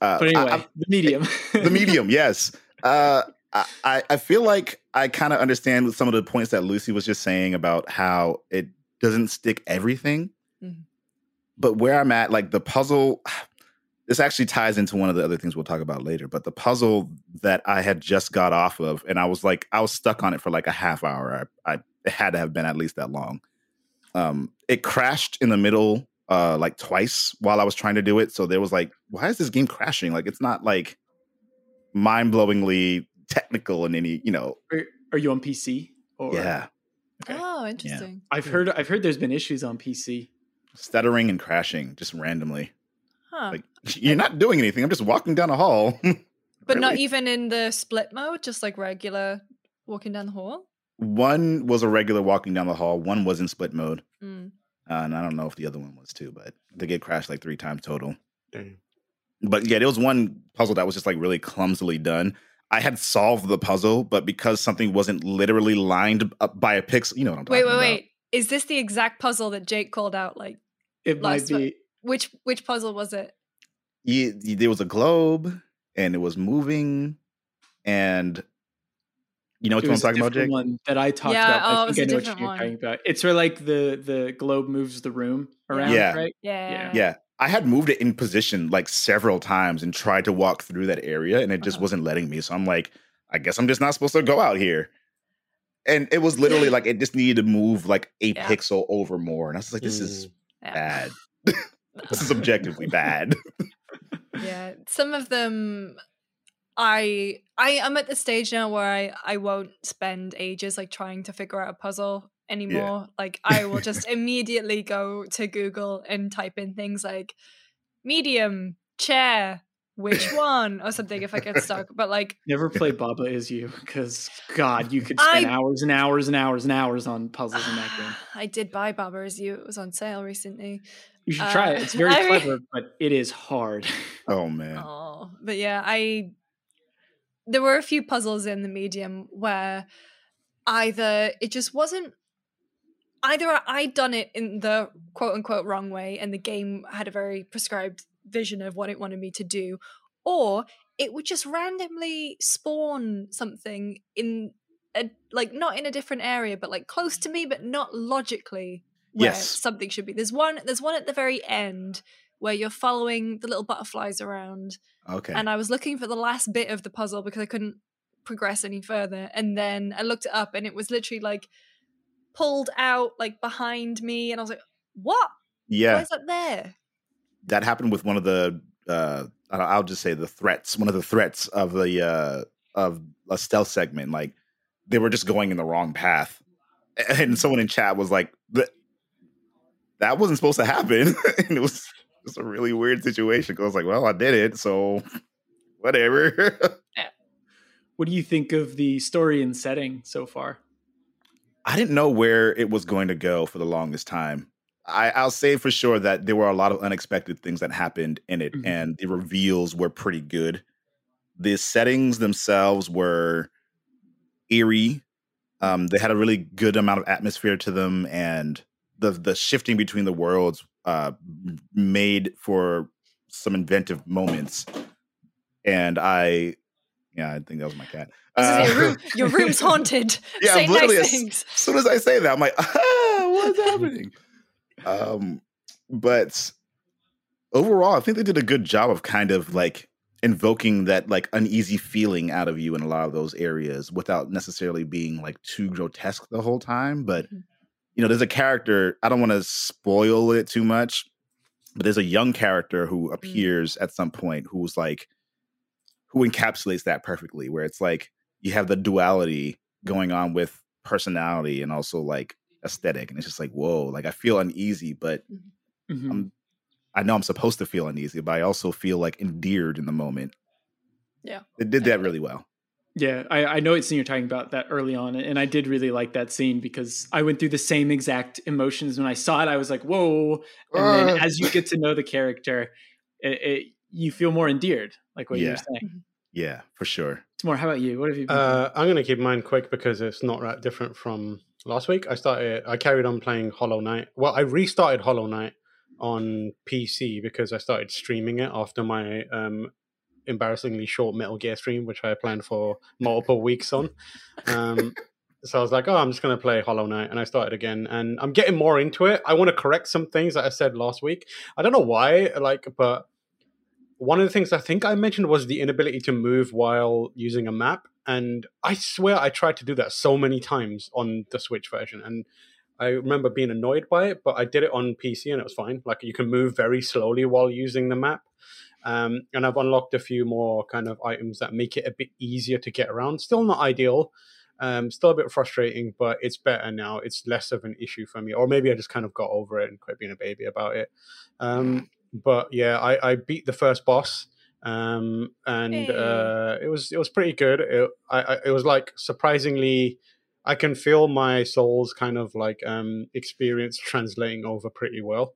Speaker 4: Uh,
Speaker 2: But anyway,
Speaker 4: I- I-
Speaker 2: the medium.
Speaker 4: the medium, yes. Uh, I- I, feel like I kind of understand some of the points that Lucy was just saying about how it doesn't stick everything.
Speaker 1: Mhm.
Speaker 4: But where I'm at, like the puzzle, this actually ties into one of the other things we'll talk about later. But the puzzle that I had just got off of, and I was like, I was stuck on it for like a half hour. I, I it had to have been at least that long. Um, it crashed in the middle, uh, like twice while I was trying to do it. So there was like, why is this game crashing? Like, it's not like mind-blowingly technical in any, you know.
Speaker 2: are, are you on PC? Or
Speaker 4: Yeah,
Speaker 2: Okay.
Speaker 1: Oh, interesting.
Speaker 2: I've heard I've heard there's been issues on PC.
Speaker 4: stuttering and crashing just randomly.
Speaker 1: Huh.
Speaker 4: Like you're not doing anything. I'm just walking down a hall.
Speaker 1: but not even in the split mode, just like regular walking down the hall.
Speaker 4: one was a regular walking down the hall. One was in split mode,
Speaker 1: Mm.
Speaker 4: uh, and I don't know if the other one was too. But they get crashed like three times total.
Speaker 3: Damn.
Speaker 4: But yeah, there was one puzzle that was just like really clumsily done. I had solved the puzzle, but because something wasn't literally lined up by a pixel, you know what I'm talking about.
Speaker 1: Wait, wait,
Speaker 4: about.
Speaker 1: wait. Is this the exact puzzle that Jake called out? Like,
Speaker 2: It might
Speaker 1: Last one.
Speaker 2: be.
Speaker 1: which which puzzle was it?
Speaker 4: Yeah, there was a globe, and it was moving, and you know what
Speaker 2: It
Speaker 4: I'm
Speaker 2: was a
Speaker 4: talking about, Jake?
Speaker 2: one that I talked
Speaker 1: Yeah,
Speaker 2: about. but
Speaker 1: oh,
Speaker 2: I
Speaker 1: it was
Speaker 2: think
Speaker 1: a
Speaker 2: I know what you're
Speaker 1: one.
Speaker 2: talking about. It's where like the the globe moves the room around,
Speaker 4: Yeah.
Speaker 2: right?
Speaker 1: Yeah.
Speaker 4: Yeah, I had moved it in position like several times and tried to walk through that area, and it just
Speaker 1: Uh-huh.
Speaker 4: wasn't letting me. So I'm like, I guess I'm just not supposed to go out here. And it was literally like it just needed to move like a
Speaker 1: Yeah.
Speaker 4: pixel over more, and I was like, this is
Speaker 3: Mm.
Speaker 1: Yeah.
Speaker 4: bad. this is objectively bad.
Speaker 1: yeah some of them i i am at the stage now where i i won't spend ages like trying to figure out a puzzle anymore like i will just immediately go to google and type in things like medium chair which one or something if i get stuck but like
Speaker 2: Never play Baba is you because God, you could spend
Speaker 1: I-
Speaker 2: hours and hours and hours and hours on puzzles in that game.
Speaker 1: i did buy baba Is you it was on sale recently
Speaker 2: You should try it.
Speaker 1: Uh,
Speaker 2: It's very
Speaker 1: I
Speaker 2: clever, but it is hard.
Speaker 4: oh man.
Speaker 1: Oh, but yeah, I there were a few puzzles in the medium where either it just wasn't either I'd done it in the quote unquote wrong way and the game had a very prescribed vision of what it wanted me to do, or it would just randomly spawn something in a like not in a different area, but like close to me, but not logically where
Speaker 4: Yes.
Speaker 1: something should be. There's one there's one at the very end where you're following the little butterflies around
Speaker 4: Okay.
Speaker 1: and I was looking for the last bit of the puzzle because I couldn't progress any further. And then I looked it up and it was literally like pulled out like behind me, and I was like, "What?
Speaker 4: yeah.
Speaker 1: Why is that there?"
Speaker 4: that happened with one of the uh I- I'll just say the threats, one of the threats of the uh of a stealth segment. Like they were just going in the wrong path. And someone in chat was like, "That that wasn't supposed to happen. and it was just a really weird situation. 'cause I was like, well, I did it, so whatever.
Speaker 2: What do you think of the story and setting so far?
Speaker 4: I didn't know where it was going to go for the longest time. I, I'll say for sure that there were a lot of unexpected things that happened in it,
Speaker 2: Mhm.
Speaker 4: and the reveals were pretty good. The settings themselves were eerie. Um, they had a really good amount of atmosphere to them, and the the shifting between the worlds uh, made for some inventive moments. And I, yeah, I think that was my cat.
Speaker 1: Gonna your,
Speaker 4: Uh,
Speaker 1: room, your room's haunted.
Speaker 4: Yeah,
Speaker 1: Say
Speaker 4: literally
Speaker 1: nice
Speaker 4: as- soon as I say that, I'm like, ah, what's happening? um, but overall, I think they did a good job of kind of like invoking that like uneasy feeling out of you in a lot of those areas without necessarily being like too grotesque the whole time. But
Speaker 1: Mhm.
Speaker 4: you know, there's a character, I don't want to spoil it too much, but there's a young character who appears at some point who's like who encapsulates that perfectly, where it's like you have the duality going on with personality and also like aesthetic. And it's just like, whoa, like I feel uneasy, but
Speaker 2: Mhm.
Speaker 4: Um, I know I'm supposed to feel uneasy, but I also feel like endeared in the moment.
Speaker 1: Yeah.
Speaker 4: It did that really well.
Speaker 2: Yeah, I, I know it's scene you're talking about that early on, and I did really like that scene because I went through the same exact emotions when I saw it. I was like, "Whoa!" And then
Speaker 4: Uh.
Speaker 2: as you get to know the character, it, it, you feel more endeared, like what you were
Speaker 4: Yeah.
Speaker 2: saying.
Speaker 4: Yeah, for sure.
Speaker 2: It's more. How about you? What have you? Been
Speaker 3: Uh, I'm going to keep mine quick because it's not that different from last week. I started, I carried on playing Hollow Knight. Well, I restarted Hollow Knight on PC because I started streaming it after my um, embarrassingly short Metal Gear stream, which I planned for multiple weeks on. Um, so I was like, oh, I'm just going to play Hollow Knight. And I started again. And I'm getting more into it. I want to correct some things that I said last week. I don't know why, like, but one of the things I think I mentioned was the inability to move while using a map. And I swear I tried to do that so many times on the Switch version. And I remember being annoyed by it, but I did it on PC and it was fine. Like you can move very slowly while using the map. Um, and I've unlocked a few more kind of items that make it a bit easier to get around. Still not ideal, um, still a bit frustrating, but it's better now. It's less of an issue for me, or maybe I just kind of got over it and quit being a baby about it. Um, but yeah, I, I beat the first boss, um, and
Speaker 1: Hey.
Speaker 3: uh, it was it was pretty good. It, I, I, it was like surprisingly, I can feel my soul's kind of like um, experience translating over pretty well.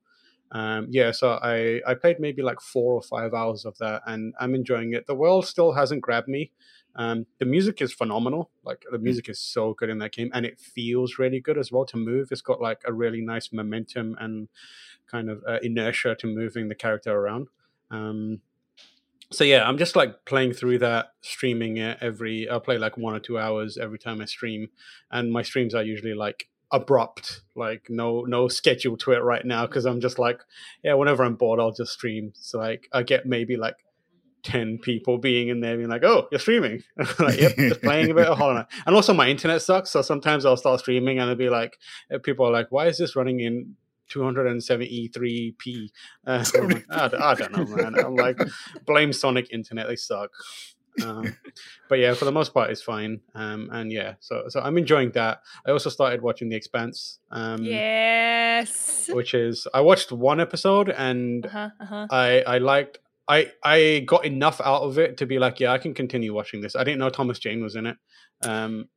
Speaker 3: Um, yeah, so I I played maybe like four or five hours of that, and I'm enjoying it. The world still hasn't grabbed me. Um, the music is phenomenal. Like the music is so good in that game, and it feels really good as well to move. It's got like a really nice momentum and kind of uh, inertia to moving the character around. Um, so yeah, I'm just like playing through that, streaming it every. I'll play like one or two hours every time I stream, and my streams are usually like abrupt, like no no schedule to it right now because I'm just like, yeah, whenever I'm bored, I'll just stream. So like I get maybe like 10 people being in there being like, oh, you're streaming. like, yep, just playing a bit of Hollow Knight. And also my internet sucks. So sometimes I'll start streaming and it'll be like, uh, people are like, why is this running in 273p? Uh, like, I, don't- I don't know, man. I'm like, blame Sonic Internet. They suck. um, but yeah, for the most part, it's fine. Um, and yeah, so so I'm enjoying that. I also started watching The Expanse, um,
Speaker 1: yes.
Speaker 3: which is I watched one episode and
Speaker 1: Uh-huh, uh-huh.
Speaker 3: I I liked I I got enough out of it to be like, yeah, I can continue watching this. I didn't know Thomas Jane was in it. Um,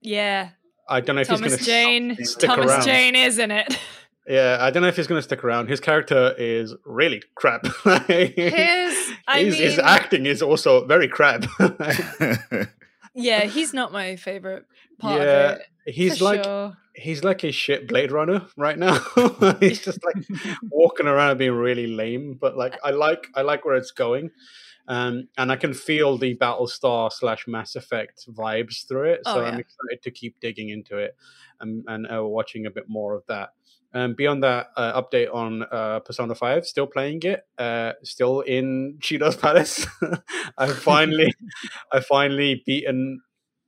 Speaker 1: Yeah.
Speaker 3: I don't know if
Speaker 1: Thomas
Speaker 3: he's going
Speaker 1: Jane.
Speaker 3: to stick
Speaker 1: Thomas
Speaker 3: around.
Speaker 1: Jane is in it.
Speaker 3: Yeah, I don't know if he's going to stick around. His character is really crap.
Speaker 1: His, I
Speaker 3: his,
Speaker 1: mean,
Speaker 3: his acting is also very crap.
Speaker 1: yeah, he's not my favorite part
Speaker 3: Yeah,
Speaker 1: of it.
Speaker 3: He's
Speaker 1: for
Speaker 3: like
Speaker 1: sure.
Speaker 3: he's like a shit Blade Runner right now. he's just like walking around and being really lame. But like I like I like where it's going. Um, and I can feel the Battlestar slash Mass Effect vibes through it,
Speaker 1: Oh,
Speaker 3: so
Speaker 1: yeah.
Speaker 3: I'm excited to keep digging into it and, and uh, watching a bit more of that. Um, beyond that, uh, update on uh, Persona Five. Still playing it. Uh, still in Shido's Palace. I finally, I finally beaten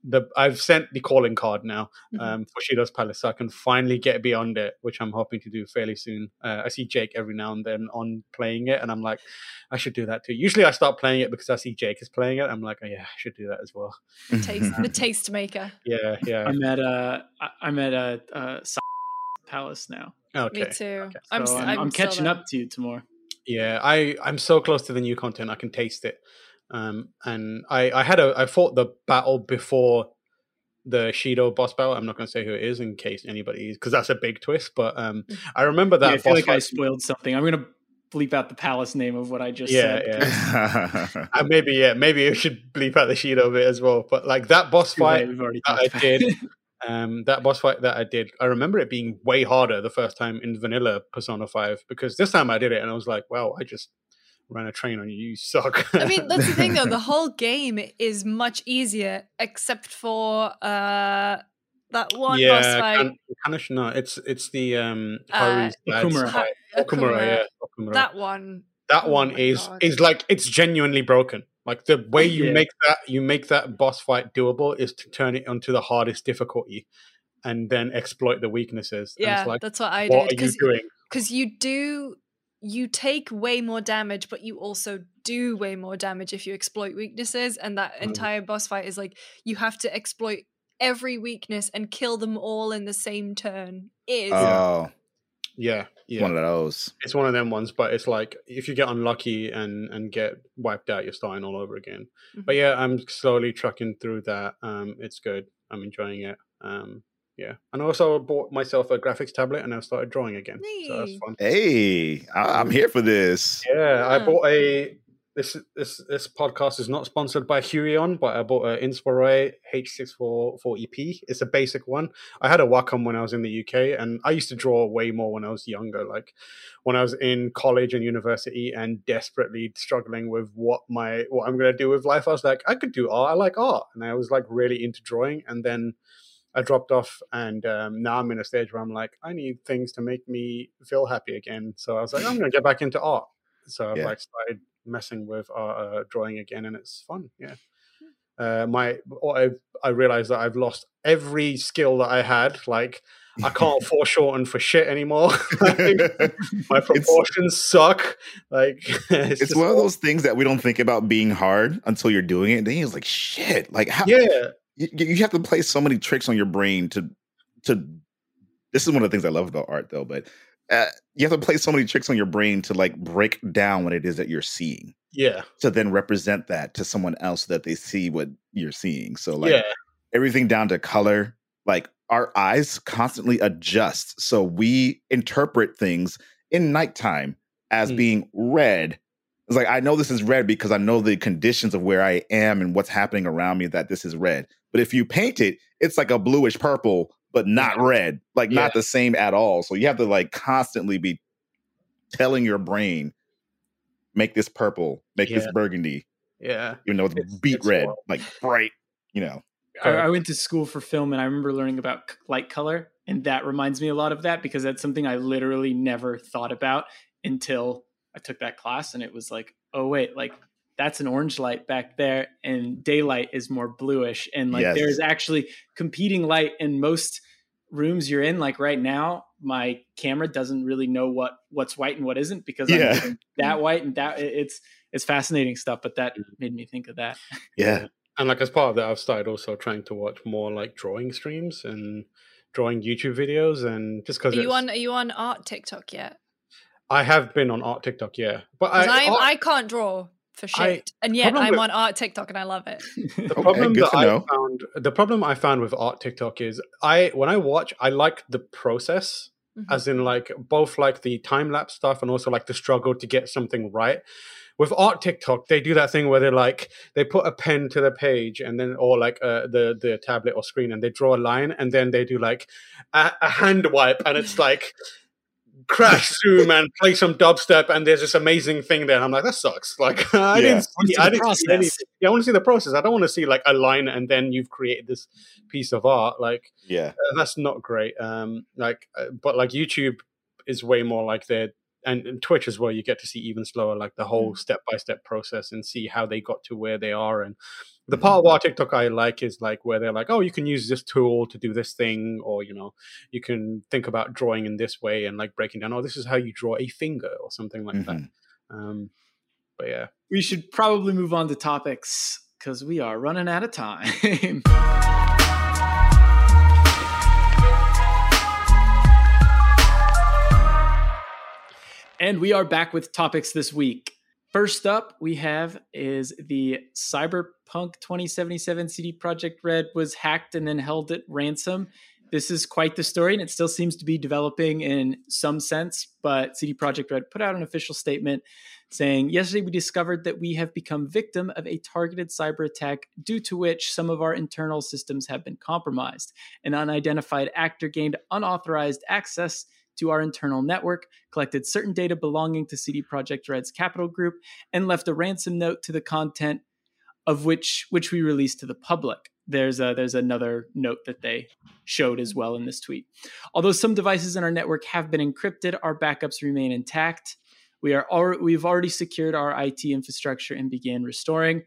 Speaker 3: the. I've sent the calling card now
Speaker 1: Mhm.
Speaker 3: um, for Shido's Palace, so I can finally get beyond it, which I'm hoping to do fairly soon. Uh, I see Jake every now and then on playing it, and I'm like, I should do that too. Usually, I start playing it because I see Jake is playing it. I'm like, oh yeah, I should do that as well.
Speaker 1: Taste, the taste maker.
Speaker 3: Yeah, yeah.
Speaker 2: I'm at uh I- I'm at a uh, uh, Palace now.
Speaker 3: Okay.
Speaker 1: Me too.
Speaker 2: So
Speaker 1: I'm,
Speaker 2: I'm,
Speaker 1: s-
Speaker 2: I'm,
Speaker 1: I'm
Speaker 2: catching up to you tomorrow.
Speaker 3: Yeah, I I'm so close to the new content. I can taste it. Um, and I I had a I fought the battle before the Shido boss battle. I'm not going to say who it is in case anybody because that's a big twist. But um, I remember that
Speaker 2: Yeah, I feel
Speaker 3: boss
Speaker 2: like I spoiled something. I'm gonna bleep out the palace name of what I just
Speaker 3: Yeah,
Speaker 2: said.
Speaker 3: yeah. Uh, maybe yeah, maybe you should bleep out the Shido bit as well. But like that boss
Speaker 2: Too late,
Speaker 3: fight,
Speaker 2: we've
Speaker 3: that I
Speaker 2: about
Speaker 3: did. um, that boss fight that I did, I remember it being way harder the first time in vanilla Persona Five because this time I did it and I was like, wow, I just ran a train on you. You suck.
Speaker 1: I mean, that's the thing though. The whole game is much easier, except for uh that one boss fight.
Speaker 3: kan- Kanish, no, it's it's the um
Speaker 1: Uh,
Speaker 3: Haru's dad's
Speaker 2: Okumura.
Speaker 1: Ha-
Speaker 3: Okumura,
Speaker 1: Okumura.
Speaker 3: yeah, Okumura. That,
Speaker 1: That one. oh
Speaker 3: one
Speaker 1: my
Speaker 3: is
Speaker 1: God.
Speaker 3: is like it's genuinely broken. Like the way you
Speaker 2: Yeah.
Speaker 3: make that you make that boss fight doable is to turn it onto the hardest difficulty, and then exploit the weaknesses. And
Speaker 1: Yeah,
Speaker 3: it's like,
Speaker 1: that's what I
Speaker 3: what
Speaker 1: did.
Speaker 3: are you doing?
Speaker 1: because you do you take way more damage but you also do way more damage if you exploit weaknesses and that
Speaker 3: Mm.
Speaker 1: entire boss fight is like you have to exploit every weakness and kill them all in the same turn is
Speaker 4: oh,
Speaker 3: Yeah, yeah.
Speaker 4: one of those.
Speaker 3: it's one of them ones, but it's like if you get unlucky and and get wiped out, you're starting all over again. But
Speaker 1: Mhm.
Speaker 3: yeah, I'm slowly trucking through that. Um, it's good. I'm enjoying it. Um, yeah, and also I bought myself a graphics tablet and I've started drawing again. So that's fun.
Speaker 4: Hey, I- I'm here for this.
Speaker 3: Yeah, I bought a this this this podcast is not sponsored by Huion, but I bought an Inspiroy H644EP. It's a basic one. I had a Wacom when I was in the UK, and I used to draw way more when I was younger. Like when I was in college and university, and desperately struggling with what my what I'm gonna do with life. I was like, I could do art. I like art, and I was like really into drawing, and then. I dropped off, and um, now I'm in a stage where I'm like, I need things to make me feel happy again. So I was like, I'm going to get back into art. So I've
Speaker 4: Yeah.
Speaker 3: like started messing with uh, uh, drawing again, and it's fun. Yeah. Uh, my what I I realized that I've lost every skill that I had. Like I can't foreshorten for shit anymore. my proportions suck. Like it's,
Speaker 4: it's
Speaker 3: just
Speaker 4: one of those things that we don't think about being hard until you're doing it. And then you're like, shit. Like, how?
Speaker 3: Yeah,
Speaker 4: You, you have to play so many tricks on your brain to to. This is one of the things I love about art, though. But uh, you have to play so many tricks on your brain to like break down what it is that you're seeing
Speaker 3: yeah,
Speaker 4: to then represent that to someone else so that they see what you're seeing. So like
Speaker 3: yeah,
Speaker 4: everything down to color, like our eyes constantly adjust. So we interpret things in nighttime as
Speaker 3: Mm.
Speaker 4: being red. It's like I know this is red because I know the conditions of where I am and what's happening around me that this is red. But if you paint it, it's like a bluish purple, but not red, like
Speaker 3: Yeah.
Speaker 4: not the same at all. So you have to like constantly be telling your brain, make this purple, make this burgundy,
Speaker 3: yeah.
Speaker 4: even though it's,
Speaker 3: It's-
Speaker 4: beat
Speaker 3: it's
Speaker 4: red,
Speaker 3: wild.
Speaker 4: like bright, you know.
Speaker 2: I, I went to school for film and I remember learning about light color. And that reminds me a lot of that because that's something I literally never thought about until I took that class. And it was like, oh, wait, like that's an orange light back there and daylight is more bluish. And like
Speaker 4: Yes.
Speaker 2: there's actually competing light in most rooms you're in. Like right now, my camera doesn't really know what what's white and what isn't because
Speaker 4: Yeah.
Speaker 2: I'm that white and that it's it's fascinating stuff. But that made me think of that.
Speaker 4: Yeah.
Speaker 3: and like as part of that, I've started also trying to watch more like drawing streams and drawing YouTube videos, and just because
Speaker 1: Are you on? Are you on art TikTok yet?
Speaker 3: I have been on art TikTok, yeah, but I,
Speaker 1: I'm,
Speaker 3: art-
Speaker 1: I can't draw for
Speaker 3: I-
Speaker 1: shit, and yet I'm
Speaker 3: with-
Speaker 1: on art TikTok and I love it.
Speaker 3: the
Speaker 4: Okay,
Speaker 3: problem
Speaker 4: good
Speaker 3: that I
Speaker 4: know.
Speaker 3: found the problem I found with art TikTok is I when I watch I like the process
Speaker 1: Mhm.
Speaker 3: as in like both like the time lapse stuff and also like the struggle to get something right. With art TikTok, they do that thing where they're like they put a pen to the page and then or like uh, the the tablet or screen and they draw a line and then they do like a, a hand wipe and it's like crash zoom and play some dubstep and there's this amazing thing there and I'm like that sucks like I
Speaker 4: Yeah.
Speaker 3: didn't see, I didn't see anything. Yeah, I want to see the process. I don't want to see like a line and then you've created this piece of art. Like
Speaker 4: Yeah.
Speaker 3: uh, that's not great. Um, like, uh, but like YouTube is way more like their and, and Twitch as well. You get to see even slower, like the whole step by step process and see how they got to where they are. And the part of our TikTok I like is like where they're like, oh, you can use this tool to do this thing, or you know, you can think about drawing in this way and like breaking down. Oh, this is how you draw a finger or something like that.
Speaker 4: Mhm.
Speaker 3: Um, but yeah,
Speaker 2: we should probably move on to topics because we are running out of time. and we are back with topics this week. First up, we have is the Cyberpunk 2077 CD Projekt Red was hacked and then held at ransom. This is quite the story, and it still seems to be developing in some sense. But CD Projekt Red put out an official statement saying, Yesterday we discovered that we have become victim of a targeted cyber attack due to which some of our internal systems have been compromised. An unidentified actor gained unauthorized access to our internal network, collected certain data belonging to CD Projekt Red's Capital Group, and left a ransom note to the content of which which we released to the public. There's a, there's another note that they showed as well in this tweet. Although some devices in our network have been encrypted, our backups remain intact. We are al- we've already secured our IT infrastructure and began restoring.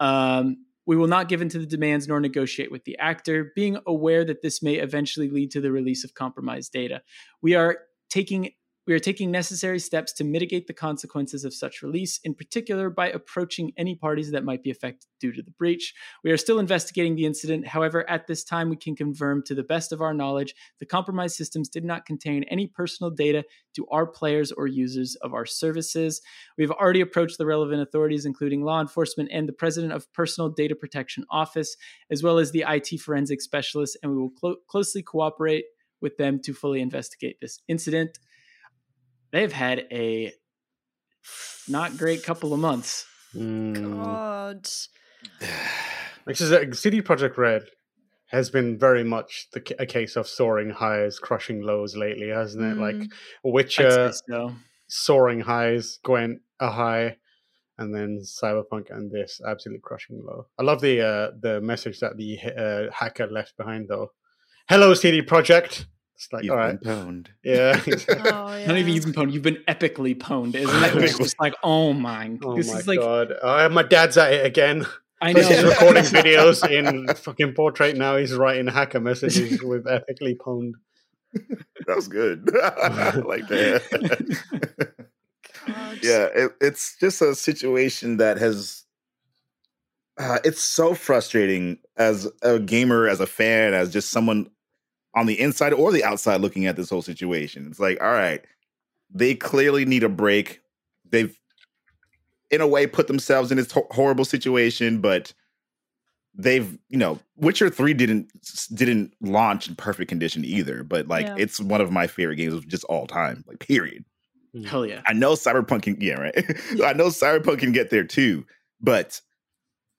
Speaker 2: Um, we will not give in to the demands nor negotiate with the actor, being aware that this may eventually lead to the release of compromised data. We are taking we are taking necessary steps to mitigate the consequences of such release, in particular by approaching any parties that might be affected due to the breach. We are still investigating the incident. However, at this time, we can confirm to the best of our knowledge the compromised systems did not contain any personal data to our players or users of our services. We've already approached the relevant authorities, including law enforcement and the president of Personal Data Protection Office, as well as the IT forensic specialist, and we will clo- closely cooperate with them to fully investigate this incident. They've had a not great couple of months
Speaker 3: Mm.
Speaker 1: God.
Speaker 3: Which is a CD Projekt Red has been very much the, a case of soaring highs, crushing lows lately, hasn't it? Like
Speaker 1: Mm.
Speaker 2: I'd
Speaker 3: Witcher
Speaker 2: so.
Speaker 3: soaring highs, going a high, and then Cyberpunk and this absolutely crushing low. I love the uh, the message that the uh, hacker left behind though. Hello, CD Project. It's like,
Speaker 4: You've
Speaker 3: all right,
Speaker 4: been pwned.
Speaker 3: yeah.
Speaker 1: Oh, yeah.
Speaker 2: Not even you've been pwned. You've been epically pwned, isn't it? It's just like, oh my,
Speaker 3: oh
Speaker 2: this
Speaker 3: my
Speaker 2: is like,
Speaker 3: god, uh, my dad's at it again.
Speaker 2: I
Speaker 3: Plus he's recording videos in fucking portrait now. He's writing hacker messages with epically pwned.
Speaker 4: That's good. I like that.
Speaker 1: God.
Speaker 4: yeah, it, it's just a situation that has. Uh, it's so frustrating as a gamer, as a fan, as just someone on the inside or the outside looking at this whole situation. It's like, all right, they clearly need a break. They've, in a way, put themselves in this ho- horrible situation, but they've, you know, Witcher Three didn't didn't launch in perfect condition either. But like,
Speaker 1: Yeah.
Speaker 4: it's one of my favorite games of just all time. Like, period. Hmm.
Speaker 2: Hell yeah.
Speaker 4: I know Cyberpunk can, yeah, right. I know Cyberpunk can get there too, but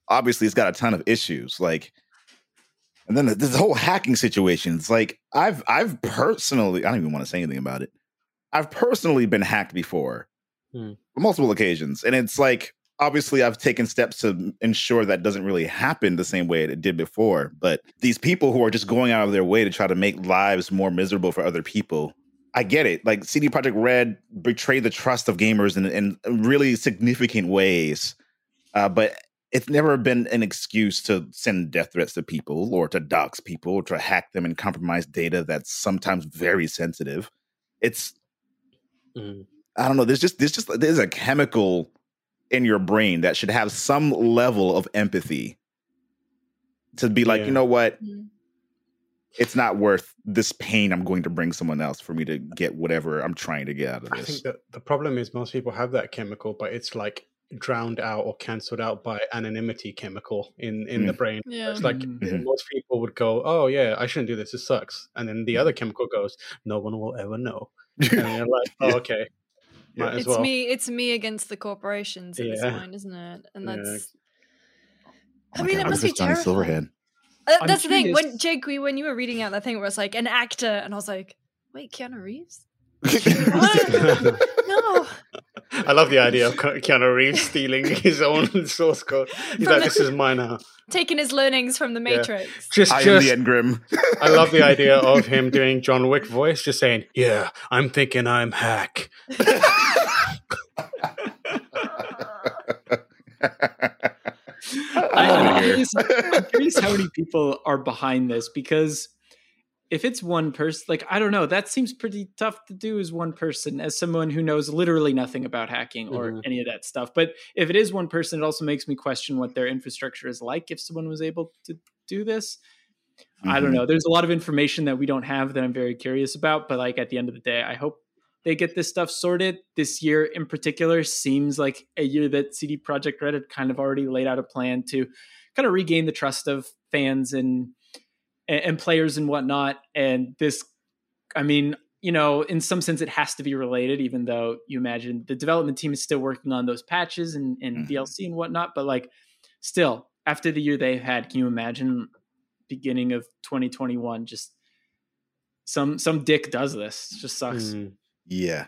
Speaker 4: obviously it's got a ton of issues. Like, and then this whole hacking situation. It's like I've I've personally, I don't even want to say anything about it. I've personally been hacked before,
Speaker 3: Hmm.
Speaker 4: multiple occasions, and it's like obviously I've taken steps to ensure that doesn't really happen the same way it did before. But these people who are just going out of their way to try to make lives more miserable for other people I get it. Like CD Projekt Red betrayed the trust of gamers in, in really significant ways, uh, but it's never been an excuse to send death threats to people or to dox people or to hack them and compromise data that's sometimes very sensitive. It's
Speaker 3: Mm.
Speaker 4: I don't know. There's just there's just there's a chemical in your brain that should have some level of empathy to be like,
Speaker 3: Yeah.
Speaker 4: you know what,
Speaker 1: Mm.
Speaker 4: it's not worth this pain I'm going to bring someone else for me to get whatever I'm trying to get out of this.
Speaker 3: I think that the problem is most people have that chemical, but it's like drowned out or cancelled out by anonymity chemical in in the brain.
Speaker 1: Yeah.
Speaker 3: It's like
Speaker 2: Mhm.
Speaker 4: Mhm.
Speaker 3: most people would go, "Oh yeah, I shouldn't do this. It sucks," and then the other chemical goes, "No one will ever know." And you're like, "Oh okay,
Speaker 4: Yeah.
Speaker 3: as
Speaker 1: It's
Speaker 3: well."
Speaker 1: me. It's me against the corporations at this point, isn't it? And that's.
Speaker 4: Oh
Speaker 1: I
Speaker 4: my
Speaker 1: mean,
Speaker 4: God,
Speaker 1: it
Speaker 4: what
Speaker 1: must
Speaker 4: is
Speaker 1: be
Speaker 4: Johnny
Speaker 1: terrifying.
Speaker 4: Silverhand.
Speaker 1: Uh,
Speaker 2: I'm
Speaker 1: that's the thing. When
Speaker 2: curious-
Speaker 1: Jake, we- when you were reading out that thing, where it's like an actor, and I was like, "Wait, Keanu Reeves? No,
Speaker 3: I love the idea of Ke- Keanu Reeves stealing his own source code. He's
Speaker 1: From
Speaker 3: like,
Speaker 1: the-
Speaker 3: "This is mine now."
Speaker 1: taking his learnings from the
Speaker 3: Yeah.
Speaker 1: Matrix."
Speaker 3: Just,
Speaker 4: I am the Engram.
Speaker 3: I love the idea of him doing John Wick voice, just saying, "Yeah, I'm thinking I'm hack."
Speaker 2: I'm curious, I'm curious how many people are behind this because if it's one person, like I don't know, that seems pretty tough to do as one person, as someone who knows literally nothing about hacking or
Speaker 3: Mhm.
Speaker 2: any of that stuff. But if it is one person, it also makes me question what their infrastructure is like. If someone was able to do this, I don't
Speaker 4: Mhm.
Speaker 2: know. There's a lot of information that we don't have that I'm very curious about. But like at the end of the day, I hope they get this stuff sorted. This year in particular seems like a year that CD Projekt Red had kind of already laid out a plan to kind of regain the trust of fans and and players and whatnot. And this, I mean, you know, in some sense, it has to be related, even though you imagine the development team is still working on those patches and, and
Speaker 4: Mhm.
Speaker 2: DLC and whatnot. But like, still, after the year they've had, can you imagine beginning of 2021 just some some dick does this? It just sucks.
Speaker 3: Mm,
Speaker 4: yeah.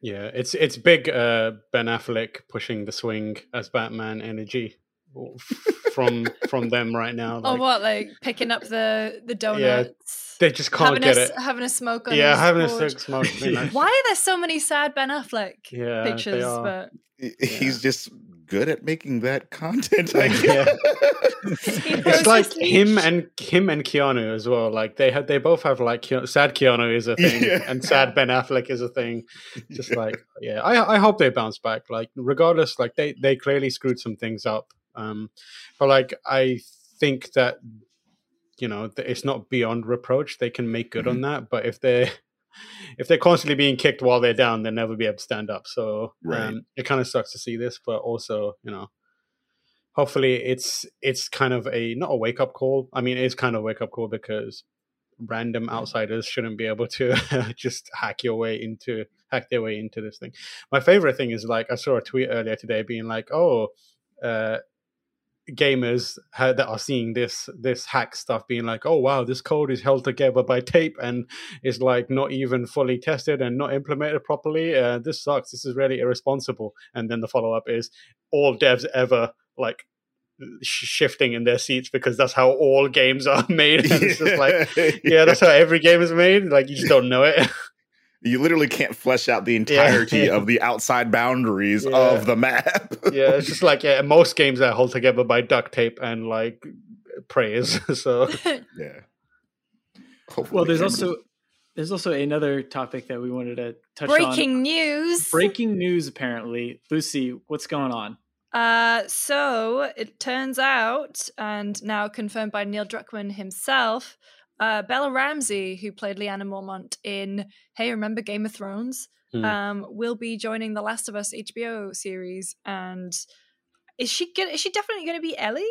Speaker 3: yeah, it's it's big. Uh, ben Affleck pushing the swing as Batman energy from from them right now.
Speaker 1: Oh,
Speaker 3: Like,
Speaker 1: what? Like picking up the the donuts,
Speaker 3: They just can't
Speaker 1: having
Speaker 3: get
Speaker 1: a,
Speaker 3: it.
Speaker 1: having a smoke on.
Speaker 3: Yeah,
Speaker 1: his
Speaker 3: having a
Speaker 1: board.
Speaker 3: smoke. being like,
Speaker 1: Why are there so many sad Ben Affleck
Speaker 3: Yeah, they
Speaker 1: pictures?
Speaker 3: are.
Speaker 1: But
Speaker 4: He- He's just good at making that content. I
Speaker 3: Yeah.
Speaker 4: guess.
Speaker 1: He
Speaker 3: It's like him and him and Keanu as well. Like they have, they both have like Keanu, sad Keanu is a thing,
Speaker 4: Yeah.
Speaker 3: and sad Ben Affleck is a thing. Just like yeah, I I hope they bounce back. Like regardless, like they they clearly screwed some things up. Um, but like I think that you know it's not beyond reproach. They can make good on that. But if they if they're constantly being kicked while they're down, they'll never be able to stand up. So
Speaker 4: Right.
Speaker 3: um, it kind of sucks to see this, but also you know hopefully it's it's kind of a not a wake up call. I mean, it's kind of a wake up call because random outsiders shouldn't be able to just hack your way into hack their way into this thing. My favorite thing is like I saw a tweet earlier today being like, "Oh, uh, gamers ha- that are seeing this this hack stuff being like, oh wow, this code is held together by tape and is like not even fully tested and not implemented properly. Uh, this sucks. This is really irresponsible." And then the follow up is, "All devs ever like." Shifting in their seats because that's how all games are made. And it's just like, yeah, that's how every game is made. Like you just don't know it.
Speaker 4: you literally can't flesh out the entirety
Speaker 3: Yeah.
Speaker 4: of the outside boundaries
Speaker 3: Yeah.
Speaker 4: of the map.
Speaker 3: yeah, it's just like yeah, most games are held together by duct tape and like praise. so
Speaker 4: yeah. Hopefully
Speaker 2: Well, there's
Speaker 4: cameras-
Speaker 2: also there's also another topic that we wanted to touch on.
Speaker 1: Breaking news.
Speaker 2: Breaking news, apparently. Lucy, what's going on?
Speaker 1: Uh, so it turns out, and now confirmed by Neil Druckmann himself, uh, Bella Ramsey, who played Lyanna Mormont in Hey, remember Game of Thrones,
Speaker 3: Hmm.
Speaker 1: um, will be joining the Last of Us HBO series. And is she gonna, is she definitely going to be Ellie?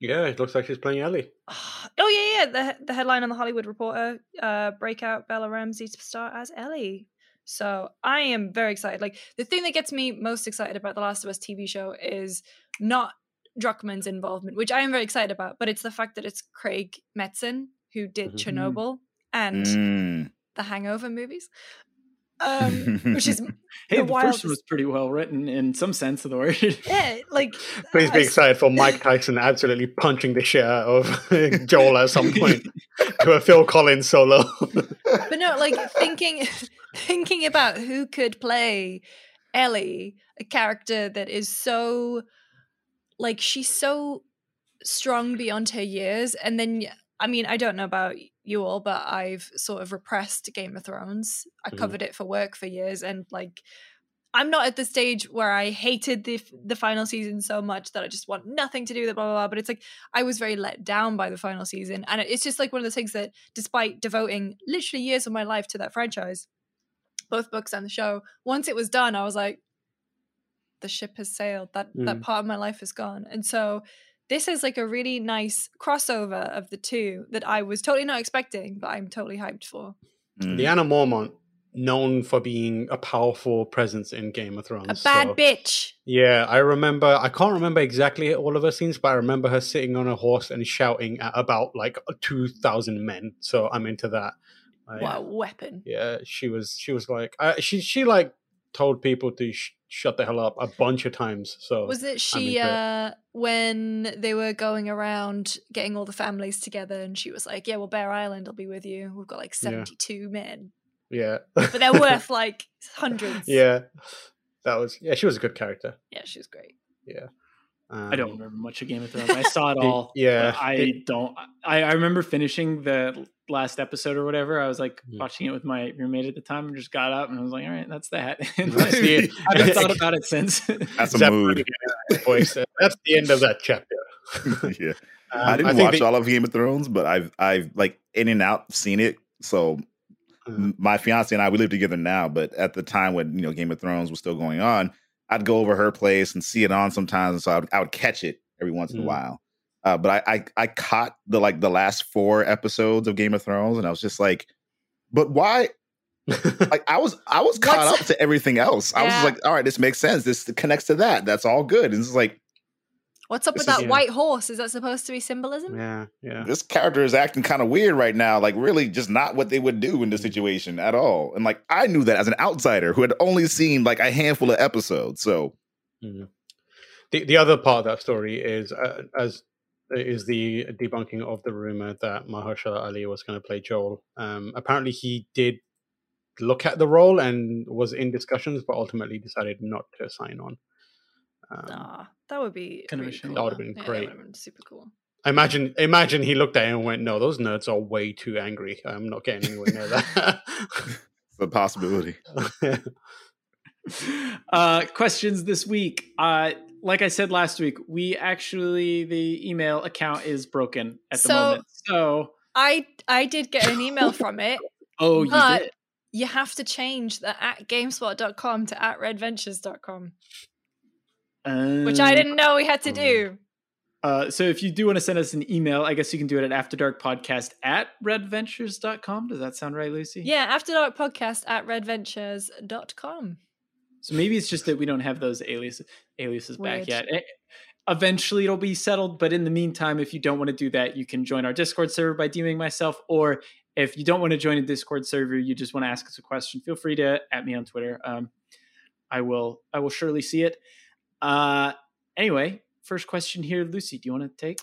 Speaker 3: yeah, it looks like she's playing Ellie.
Speaker 1: Oh yeah, yeah. The the headline on the Hollywood Reporter: uh, breakout Bella Ramsey to star as Ellie. So I am very excited. Like the thing that gets me most excited about the Last of Us TV show is not Druckmann's involvement, which I am very excited about, but it's the fact that it's Craig Mazin who did
Speaker 3: Mhm.
Speaker 1: Chernobyl and
Speaker 4: Mm.
Speaker 1: the Hangover movies, um, which is
Speaker 2: Hey,
Speaker 1: The
Speaker 2: the, first one was pretty well written in some sense of the word.
Speaker 1: yeah, like
Speaker 3: Please be
Speaker 1: I-
Speaker 3: excited for Mike Tyson absolutely punching the shit out of Joel at some point to a Phil Collins solo.
Speaker 1: but no, like thinking thinking about who could play Ellie, a character that is so like she's so strong beyond her years, and then I mean I don't know about you all, but I've sort of repressed Game of Thrones. I
Speaker 3: Mhm.
Speaker 1: covered it for work for years, and like. I'm not at the stage where I hated the the final season so much that I just want nothing to do with it, blah blah blah. But it's like I was very let down by the final season, and it's just like one of those things that, despite devoting literally years of my life to that franchise, both books and the show, once it was done, I was like, the ship has sailed. That that
Speaker 3: Mm.
Speaker 1: part of my life is gone, and so this is like a really nice crossover of the two that I was totally not expecting, but I'm totally hyped for.
Speaker 4: Mm.
Speaker 3: Lyanna Mormont, known for being a powerful presence in Game of Thrones.
Speaker 1: A bad
Speaker 3: so-
Speaker 1: bitch.
Speaker 3: Yeah, I remember. I can't remember exactly all of her scenes, but I remember her sitting on a horse and shouting at about like two thousand men. So I'm into that. I-
Speaker 1: What a weapon.
Speaker 3: Yeah, she was. She was like. Uh, she she like told people to sh- shut the hell up a bunch of times. So
Speaker 1: Was it she uh when they were going around getting all the families together and she was like, Yeah, well Bear Island will be with you. We've got like
Speaker 3: Yeah.
Speaker 1: seventy two men.
Speaker 3: yeah,
Speaker 1: But they're worth like hundreds.
Speaker 3: yeah, that was. Yeah, she was a good character.
Speaker 1: Yeah, she was great.
Speaker 3: Um,
Speaker 2: I don't remember much of Game of Thrones. I saw it all.
Speaker 3: yeah,
Speaker 2: I
Speaker 3: the-
Speaker 2: don't. I, I remember finishing the last episode or whatever. I was like
Speaker 3: Mm.
Speaker 2: watching it with my roommate at the time, and just got up and I was like, "All right, that's that." And
Speaker 3: That's the-
Speaker 2: I haven't thought about it since.
Speaker 4: That's a
Speaker 3: Zep-
Speaker 4: mood.
Speaker 3: uh, That's the end of that chapter.
Speaker 4: yeah.
Speaker 3: Um,
Speaker 4: I didn't
Speaker 3: think
Speaker 4: watch
Speaker 3: the-
Speaker 4: all of Game of Thrones, but I've I've like in and out seen it. So
Speaker 3: Uh,
Speaker 4: m- my fiance and I we live together now, but at the time when you know Game of Thrones was still going on, I'd go over her place and see it on sometimes, and so I would, I would catch it every once in a
Speaker 3: Mm.
Speaker 4: while. Uh, but I, I I caught the like the last four episodes of Game of Thrones, and I was just like, but why? Like I was I was caught
Speaker 1: What's-
Speaker 4: up to everything else. I was like, all right, this makes sense. This connects to that. That's all good. And it's like
Speaker 1: What's up
Speaker 4: This
Speaker 1: with
Speaker 4: is-
Speaker 1: that
Speaker 3: yeah.
Speaker 1: white horse? Is that supposed to be symbolism?
Speaker 3: yeah, yeah.
Speaker 4: this character is acting kind of weird right now. Like, really, just not what they would do in this situation at all. And like, I knew that as an outsider who had only seen like a handful of episodes. So,
Speaker 3: Mhm. The the other part of that story is uh, as is the debunking of the rumor that Mahershala Ali was going to play Joel. Um, apparently, he did look at the role and was in discussions, but ultimately decided not to sign on. Um,
Speaker 1: Ah, that would be
Speaker 2: Kind of a
Speaker 1: really
Speaker 2: shame.
Speaker 1: cool.
Speaker 3: That would've been
Speaker 1: Yeah,
Speaker 3: great.
Speaker 1: That would have been super cool.
Speaker 3: I imagine, imagine he looked at it and went, "No, those nerds are way too angry. I'm not getting anywhere near that."
Speaker 4: it's a possibility.
Speaker 2: uh, questions this week. Uh, like I said last week, we actually the email account is broken at the
Speaker 1: So-
Speaker 2: moment. So,
Speaker 1: I I did get an email from it,
Speaker 2: oh, you
Speaker 1: but
Speaker 2: did.
Speaker 1: you have to change the at gamespot.com to at redventures.com, which I
Speaker 2: Um,
Speaker 1: didn't know we had to do.
Speaker 2: Uh, so if you do want to send us an email, I guess you can do it at afterdarkpodcast at redventures.com. Does that sound right, Lucy?
Speaker 1: Yeah, After Dark Podcast at redventures.com.
Speaker 2: So maybe it's just that we don't have those aliases, aliases back yet. Eh, Eventually it'll be settled, but in the meantime, if you don't want to do that, you can join our Discord server by DMing myself, or if you don't want to join a Discord server, you just want to ask us a question, feel free to at me on Twitter. Um, I will I will surely see it. Uh, anyway, first question here, Lucy. Do you want to take?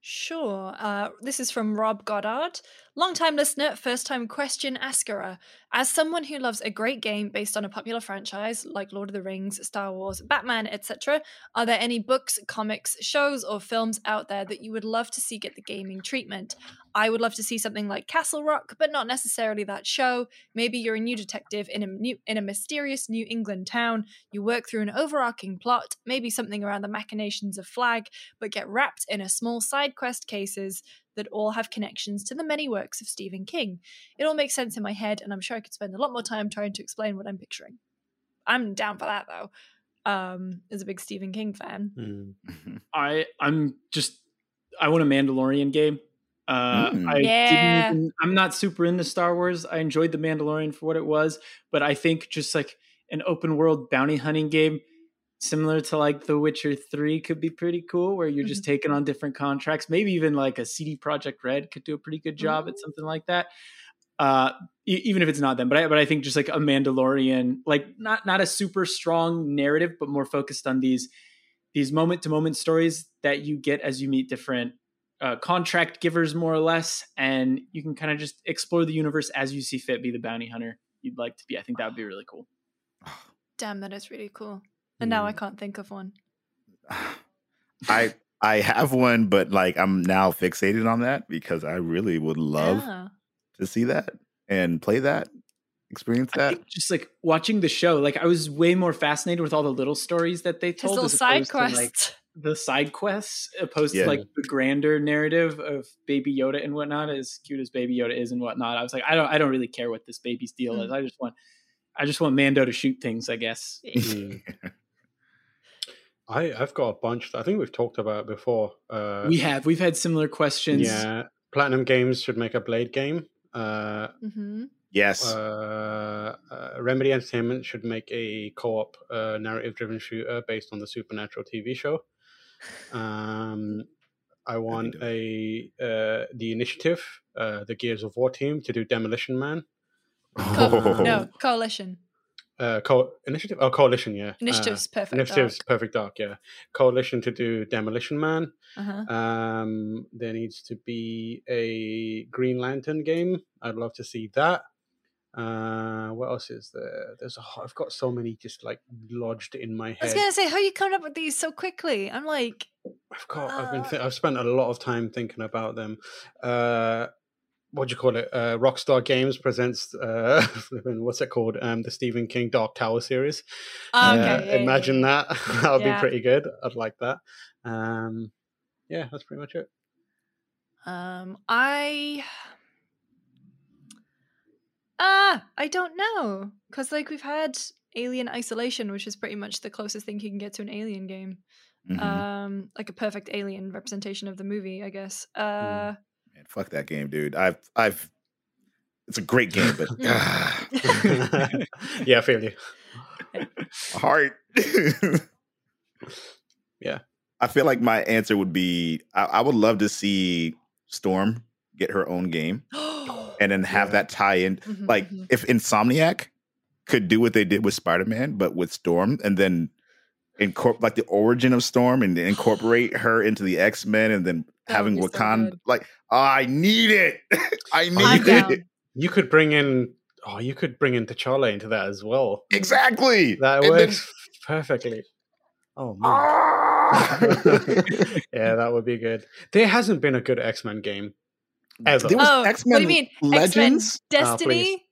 Speaker 1: Sure. Uh, this is from Rob Goddard. Longtime listener, first time question asker. As someone who loves a great game based on a popular franchise like Lord of the Rings, Star Wars, Batman, etc., are there any books, comics, shows, or films out there that you would love to see get the gaming treatment? I would love to see something like Castle Rock, but not necessarily that show. Maybe you're a new detective in a new, in a mysterious New England town. You work through an overarching plot, maybe something around the machinations of Flagg, but get wrapped in a small side quest cases that all have connections to the many works of Stephen King. It all makes sense in my head, and I'm sure I could spend a lot more time trying to explain what I'm picturing. I'm down for that though. Um, as a big Stephen King fan.
Speaker 3: Mm.
Speaker 2: I I'm just I want a Mandalorian game. Uh,
Speaker 4: Mm.
Speaker 2: I
Speaker 1: Yeah.
Speaker 2: didn't even, I'm not super into Star Wars. I enjoyed the Mandalorian for what it was, but I think just like an open world bounty hunting game, similar to like The Witcher Three, could be pretty cool. Where you're just taking on different contracts. Maybe even like a CD Projekt Red could do a pretty good job at something like that. Uh, e- even if it's not them, but I, but I think just like a Mandalorian, like not not a super strong narrative, but more focused on these these moment to moment stories that you get as you meet different uh, contract givers, more or less, and you can kind of just explore the universe as you see fit. Be the bounty hunter you'd like to be. I think that would be really cool.
Speaker 1: Damn, that is really cool. And now I
Speaker 3: Mm.
Speaker 1: can't think of one.
Speaker 4: I I have one, but like I'm now fixated on that because I really would love
Speaker 1: Yeah.
Speaker 4: to see that and play that, experience that.
Speaker 2: just like watching the show, like I was way more fascinated with all the little stories that they told,
Speaker 1: little side
Speaker 2: opposed to, like, the side quests, opposed
Speaker 4: Yeah.
Speaker 2: to like the grander narrative of Baby Yoda and whatnot. As cute as Baby Yoda is and whatnot, I was like, I don't, I don't really care what this baby's deal
Speaker 1: Mm.
Speaker 2: is. I just want, I just want Mando to shoot things. I guess.
Speaker 3: I I've got a bunch. That I think we've talked about before. Uh,
Speaker 2: we have, we've had similar questions.
Speaker 3: yeah, Platinum Games should make a Blade game. Uh,
Speaker 1: hmm
Speaker 4: yes.
Speaker 3: uh, uh, Remedy Entertainment should make a co-op uh, narrative-driven shooter based on the Supernatural TV show. Um, I want a uh, the Initiative, uh, the Gears of War team, to do Demolition Man.
Speaker 4: Oh.
Speaker 1: No, Coalition.
Speaker 3: Uh, co- Initiative, oh Coalition, yeah.
Speaker 1: Initiative's
Speaker 3: Uh,
Speaker 1: perfect.
Speaker 3: Initiative's
Speaker 1: Dark.
Speaker 3: Perfect Dark, yeah. Coalition to do Demolition Man.
Speaker 1: Uh-huh.
Speaker 3: Um, there needs to be a Green Lantern game. I'd love to see that. Uh, what else is there? There's a. I've got so many just like lodged in my head.
Speaker 1: I was gonna say, how are you coming up with these so quickly? I'm like,
Speaker 3: I've got. I've been.
Speaker 1: Uh,
Speaker 3: Th- I've spent a lot of time thinking about them. Uh, what do you call it? Uh, Rockstar Games presents. Uh, what's it called? Um, the Stephen King Dark Tower series.
Speaker 1: oh, okay.
Speaker 3: Uh,
Speaker 1: yeah, yeah,
Speaker 3: imagine
Speaker 1: yeah.
Speaker 3: that. that would
Speaker 1: Yeah.
Speaker 3: be pretty good. I'd like that. Um, yeah, that's pretty much it.
Speaker 1: Um, I. Ah, I don't know, because like we've had Alien Isolation, which is pretty much the closest thing you can get to an Alien game.
Speaker 4: Mhm.
Speaker 1: Um, like a perfect Alien representation of the movie, I guess. Uh,
Speaker 4: Man, fuck that game, dude. I've I've it's a great game, but ah,
Speaker 3: yeah, I feel you.
Speaker 4: heart.
Speaker 3: Yeah.
Speaker 4: I feel like my answer would be I, I would love to see Storm get her own game and then have
Speaker 3: Yeah.
Speaker 4: that tie in.
Speaker 1: Mhm,
Speaker 4: Like
Speaker 1: mhm.
Speaker 4: if Insomniac could do what they did with Spider-Man, but with Storm, and then incorporate like the origin of Storm and incorporate her into the X-Men and then
Speaker 1: That would
Speaker 4: having
Speaker 1: be so
Speaker 4: Wakanda like I need it. I need
Speaker 1: I'm
Speaker 4: it.
Speaker 1: down.
Speaker 3: You could bring in. Oh, you could bring in T'Challa into that as well.
Speaker 4: Exactly.
Speaker 3: That
Speaker 4: And then-
Speaker 3: works perfectly. Oh man.
Speaker 4: Ah!
Speaker 3: yeah, that would be good. There hasn't been a good X Men game ever.
Speaker 4: There was
Speaker 1: Oh, what do
Speaker 4: X-Men
Speaker 1: you mean?
Speaker 4: Legends.
Speaker 1: X-Men
Speaker 3: Ah,
Speaker 1: Destiny.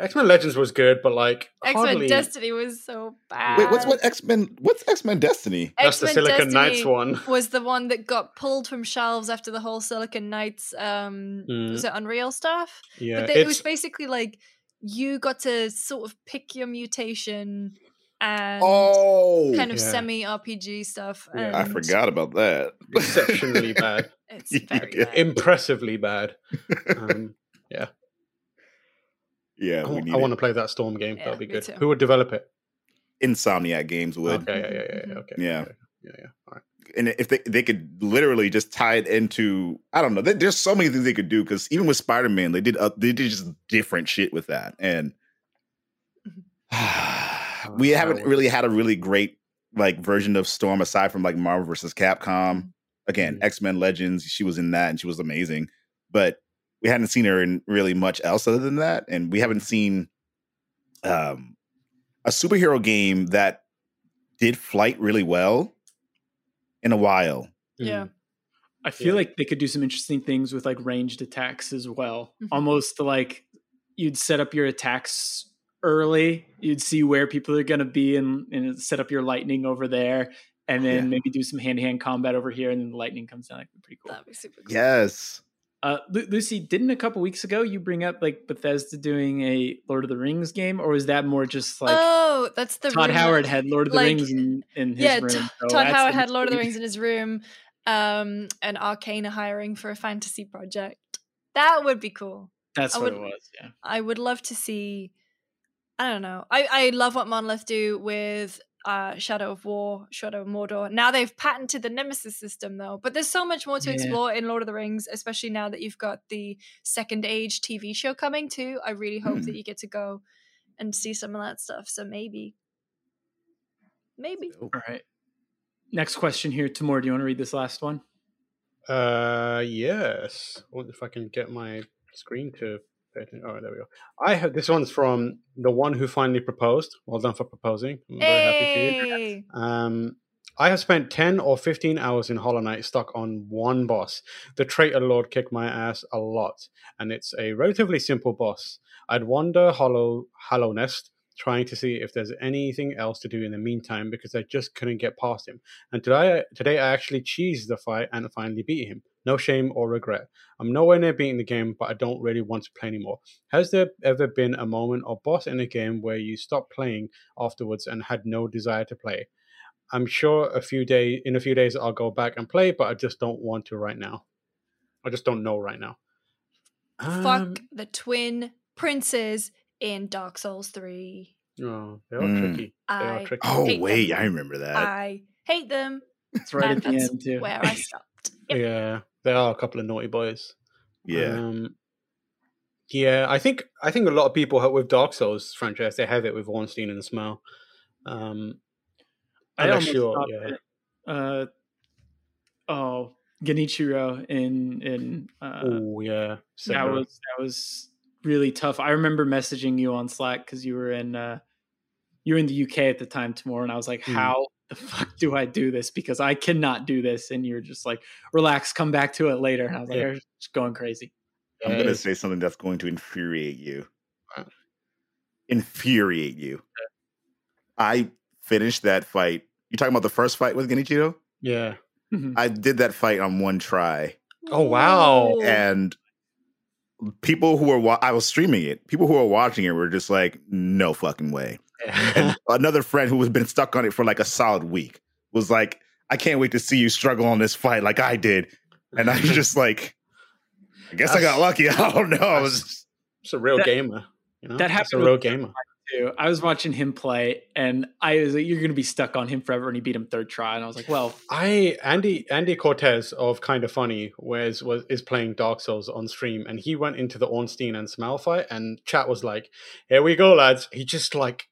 Speaker 3: X Men Legends was good, but like
Speaker 1: X Men
Speaker 3: hardly.
Speaker 1: Destiny was so bad.
Speaker 4: Wait, what's what X Men? What's X Men Destiny?
Speaker 3: That's the
Speaker 1: X-Men
Speaker 3: Silicon Knights one.
Speaker 1: Was the one that got pulled from shelves after the whole Silicon Knights um
Speaker 3: Mm.
Speaker 1: was it Unreal stuff?
Speaker 3: Yeah,
Speaker 1: but they, it was basically like you got to sort of pick your mutation and
Speaker 4: Oh,
Speaker 1: kind of
Speaker 3: Yeah.
Speaker 1: semi RPG stuff.
Speaker 3: Yeah.
Speaker 4: I forgot about that.
Speaker 3: Exceptionally bad.
Speaker 1: It's
Speaker 4: Yeah.
Speaker 1: bad.
Speaker 3: Impressively bad. Um,
Speaker 4: yeah,
Speaker 3: I,
Speaker 4: we need
Speaker 3: want
Speaker 4: it.
Speaker 3: to play that Storm game.
Speaker 1: Yeah,
Speaker 3: That'd be good.
Speaker 1: too.
Speaker 3: Who would develop it?
Speaker 4: Insomniac Games would.
Speaker 3: Okay, yeah, yeah, yeah, yeah. Okay.
Speaker 4: Yeah.
Speaker 3: okay, Yeah, yeah. All right.
Speaker 4: and if they they could literally just tie it into I don't know, there- there's so many things they could do because even with Spider Man, they did uh, they did just different shit with that, and we
Speaker 3: Uh,
Speaker 4: haven't
Speaker 3: that
Speaker 4: really had a really great like version of Storm aside from like Marvel versus Capcom. Again,
Speaker 3: Mhm.
Speaker 4: X Men Legends, she was in that and she was amazing, but we hadn't seen her in really much else other than that, and we haven't seen um a superhero game that did flight really well in a while.
Speaker 1: Yeah.
Speaker 3: Mm.
Speaker 2: I feel
Speaker 3: Yeah.
Speaker 2: like they could do some interesting things with like ranged attacks as well.
Speaker 1: Mhm.
Speaker 2: Almost like you'd set up your attacks early, you'd see where people are going to be and, and set up your lightning over there, and then
Speaker 4: Yeah.
Speaker 2: maybe do some hand to hand combat over here, and then the lightning comes down. Like, pretty cool.
Speaker 1: That'd be super cool.
Speaker 4: Yes.
Speaker 2: Uh, Lu- Lucy, didn't a couple weeks ago you bring up like Bethesda doing a Lord of the Rings game, or was that more just like
Speaker 1: oh, that's the
Speaker 2: Todd
Speaker 1: rumor.
Speaker 2: Howard had Lord of the
Speaker 1: like-
Speaker 2: Rings in, in his
Speaker 1: yeah,
Speaker 2: room? So
Speaker 1: Todd Howard had Lord of the. Rings in his room, um, and Arkane hiring for a fantasy project. That would be cool.
Speaker 2: That's
Speaker 1: I
Speaker 2: what
Speaker 1: would-
Speaker 2: it was. Yeah.
Speaker 1: I would love to see. I don't know. I I love what Monolith do with uh Shadow of War, Shadow of Mordor. Now they've patented the Nemesis system though, but there's so much more to
Speaker 2: Yeah.
Speaker 1: explore in Lord of the Rings, especially now that you've got the Second Age TV show coming too. I really hope
Speaker 4: Hmm.
Speaker 1: that you get to go and see some of that stuff. So maybe, maybe.
Speaker 2: All right. Next question here, Tamoor. Do you want to read this last one?
Speaker 3: Uh, yes. I wonder if I can get my screen to. Oh, there we go. I have this one's from the one who finally proposed. Well done for proposing. I'm very happy for you. Um, I have spent 10 or 15 hours in Hollow Knight stuck on one boss. The Traitor Lord kicked my ass a lot, and it's a relatively simple boss. I'd wander Hollow Hallownest trying to see if there's anything else to do in the meantime because I just couldn't get past him. And today, today I actually cheesed the fight and finally beat him. No shame or regret. I'm nowhere near beating the game, but I don't really want to play anymore. Has there ever been a moment or boss in a game where you stopped playing afterwards and had no desire to play? I'm sure a few days in a few days I'll go back and play, but I just don't want to right now. I just don't know right now. Um,
Speaker 1: Fuck the twin princes in Dark Souls 3.
Speaker 3: Oh, they are
Speaker 4: Mm.
Speaker 3: tricky. They are tricky.
Speaker 4: Oh wait,
Speaker 1: them.
Speaker 4: I remember that.
Speaker 1: I hate them.
Speaker 2: It's right
Speaker 1: and
Speaker 2: at the end too.
Speaker 1: Where I stopped. Yep.
Speaker 3: Yeah, there are a couple of naughty boys.
Speaker 4: yeah.
Speaker 3: Um, yeah, I think I think a lot of people have, with Dark Souls franchise they have it with Ornstein and the Smough.
Speaker 2: Um,
Speaker 3: I'm
Speaker 2: almost
Speaker 3: you're- yeah.
Speaker 2: Uh, oh, Genichiro in in uh,
Speaker 3: oh yeah,
Speaker 2: that was that was really tough. I remember messaging you on Slack because you were in uh, you were in the UK at the time, Tamoor, and I was like,
Speaker 3: Hmm.
Speaker 2: "How the fuck do I do this? Because I cannot do this." And you're just like, "Relax, come back to it later." And I was like,
Speaker 3: Yeah.
Speaker 2: "You're just going crazy."
Speaker 4: I'm gonna say something that's going to infuriate you. Infuriate you. I finished that fight. You talking about the first fight with Genichiro?
Speaker 3: yeah.
Speaker 2: Mhm.
Speaker 4: I did that fight on one try,
Speaker 3: Oh, wow.
Speaker 4: And people who were wa- I was streaming it. People who were watching it were just like, "No fucking way." And another friend who has been stuck on it for like a solid week was like, "I can't wait to see you struggle on this fight like I did." And I was just like, "I guess I got lucky." I don't know. I was
Speaker 3: It's a real
Speaker 2: That-
Speaker 3: gamer. You know?
Speaker 2: that
Speaker 3: It's a
Speaker 2: happened
Speaker 3: real
Speaker 2: with-
Speaker 3: gamer.
Speaker 2: too. I was watching him play, and I was like, "You're going to be stuck on him forever," and he beat him third try, and I was like, "Well,
Speaker 3: I Andy Andy Cortez of Kind of Funny was was is playing Dark Souls on stream, and he went into the Ornstein and Smough fight, and chat was like, "Here we go, lads." He just like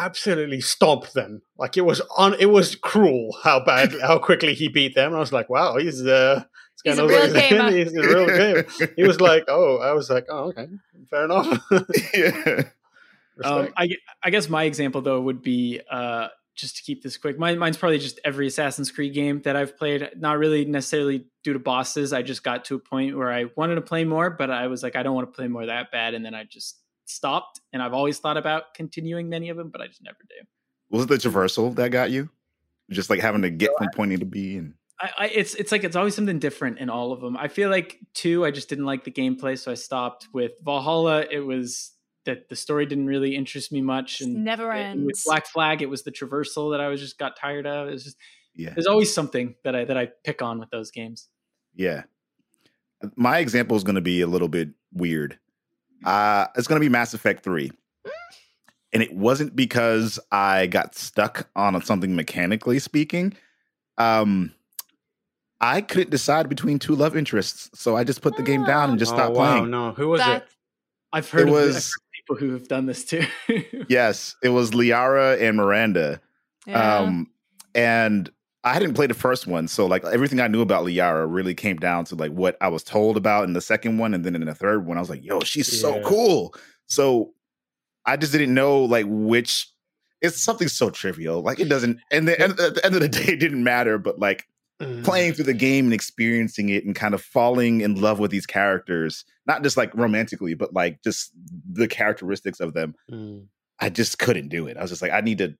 Speaker 3: absolutely stomped them. Like it was on. It was cruel how bad how quickly he beat them. And I was like, "Wow, he's uh."
Speaker 1: He's a
Speaker 3: kinda
Speaker 1: real
Speaker 3: like-
Speaker 1: gamer.
Speaker 3: he's a real gamer. He was like, "Oh," I was like, "Oh, okay, fair enough."
Speaker 4: yeah.
Speaker 2: Um, I, I guess my example though would be uh, just to keep this quick. Mine, mine's probably just every Assassin's Creed game that I've played. Not really necessarily due to bosses. I just got to a point where I wanted to play more, but I was like, I don't want to play more that bad, and then I just stopped. And I've always thought about continuing many of them, but I just never do.
Speaker 4: Was it the traversal that got you? Just like having to get from point A to B and
Speaker 2: I, I it's it's like it's always something different in all of them. I feel like two, I just didn't like the gameplay, so I stopped. With Valhalla, it was that the story didn't really interest me much. And
Speaker 1: never
Speaker 2: and with. Black Flag, it was the traversal that I was just got tired of. It's just
Speaker 4: Yeah.
Speaker 2: there's always something that I that I pick on with those games.
Speaker 4: Yeah. My example is going to be a little bit weird. Uh, it's going to be Mass Effect 3. And it wasn't because I got stuck on something mechanically speaking. Um, I couldn't decide between two love interests. So I just put the game down and just
Speaker 3: oh,
Speaker 4: stopped
Speaker 3: wow,
Speaker 4: playing.
Speaker 3: no. Who was
Speaker 1: That-
Speaker 3: it?
Speaker 2: I've heard
Speaker 4: It was-
Speaker 2: heard people who have done this too.
Speaker 4: Yes, it was Liara and Miranda.
Speaker 1: Yeah.
Speaker 4: Um, and I hadn't played the first one, so like everything I knew about Liara really came down to like what I was told about in the second one, and then in the third one, I was like, "Yo, she's so cool." So I just didn't know like which. It's something so trivial, like it doesn't. And the, at the end of the day, it didn't matter. But like
Speaker 3: Mm.
Speaker 4: playing through the game and experiencing it, and kind of falling in love with these characters, not just like romantically, but like just the characteristics of them.
Speaker 3: Mm.
Speaker 4: I just couldn't do it. I was just like, I need to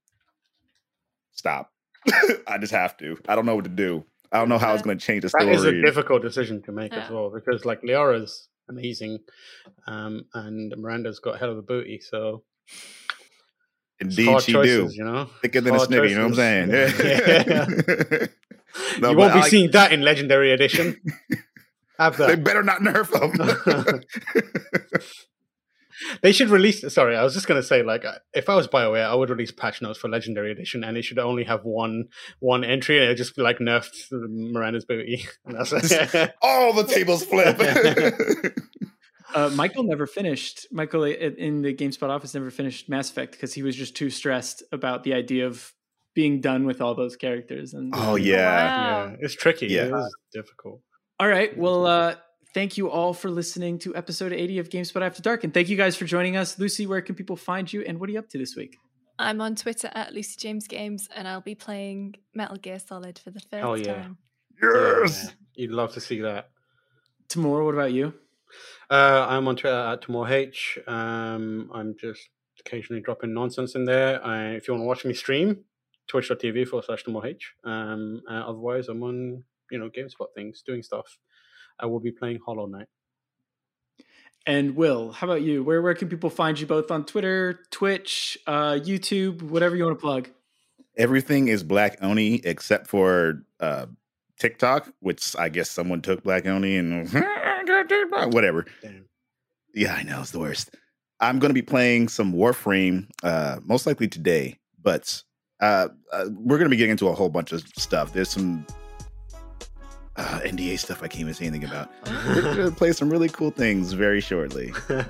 Speaker 4: stop. I just have to. I don't know what to do. I don't know how it's going to change the story.
Speaker 3: is a difficult decision to make as well because like Liara's amazing, um, and Miranda's got hell of a booty. So
Speaker 4: Indeed, she
Speaker 3: choices,
Speaker 4: do.
Speaker 3: you know.
Speaker 4: Thicker than a
Speaker 3: Hard
Speaker 4: snitty. You know what I'm
Speaker 3: choices.
Speaker 4: saying? No,
Speaker 3: you won't be
Speaker 4: like-
Speaker 3: seeing that in Legendary Edition. Have
Speaker 4: They better not nerf them.
Speaker 3: They should release. Sorry, I was just gonna say, like, uh, if I was Bioware, I would release patch notes for Legendary Edition, and it should only have one one entry, and it would just be like nerfed Miranda's booty. And that's it.
Speaker 4: All the tables flip.
Speaker 2: uh, Michael never finished. Michael in the GameSpot office never finished Mass Effect because he was just too stressed about the idea of being done with all those characters. And
Speaker 4: oh yeah.
Speaker 1: Wow.
Speaker 3: yeah, it's tricky.
Speaker 4: Yeah.
Speaker 3: It is difficult.
Speaker 2: All right. Well, uh, thank you all for listening to episode 80 of GameSpot After Dark. And thank you guys for joining us. Lucy, where can people find you? And what are you up to this week?
Speaker 1: I'm on Twitter at Lucy James Games, and I'll be playing Metal Gear Solid for the first
Speaker 3: Oh, yeah.
Speaker 1: time.
Speaker 4: Yes.
Speaker 3: Yeah, you'd love to see that.
Speaker 2: Tamoor, what about you?
Speaker 3: Uh, I'm on Twitter at TamoorH. Um, I'm just occasionally dropping nonsense in there. I, if you want to watch me stream, twitch.tv forward slash TamoorH. Um, uh, otherwise, I'm on you know GameSpot things, doing stuff. I will be playing Hollow Knight.
Speaker 2: And Will, how about you? Where where can people find you both on Twitter, Twitch, uh, YouTube, whatever you want to plug?
Speaker 4: Everything is Black Oni except for uh, TikTok, which I guess someone took Black Oni and whatever.
Speaker 3: Damn.
Speaker 4: Yeah, I know it's the worst. I'm going to be playing some Warframe, uh, most likely today, but uh, uh, we're going to be getting into a whole bunch of stuff. There's some uh, NDA stuff I can't even say anything about. We're going to play some really cool things very shortly.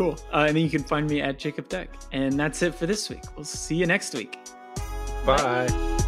Speaker 2: Cool. Uh, and then you can find me at Jacob Deck. And that's it for this week. We'll see you next week.
Speaker 3: Bye.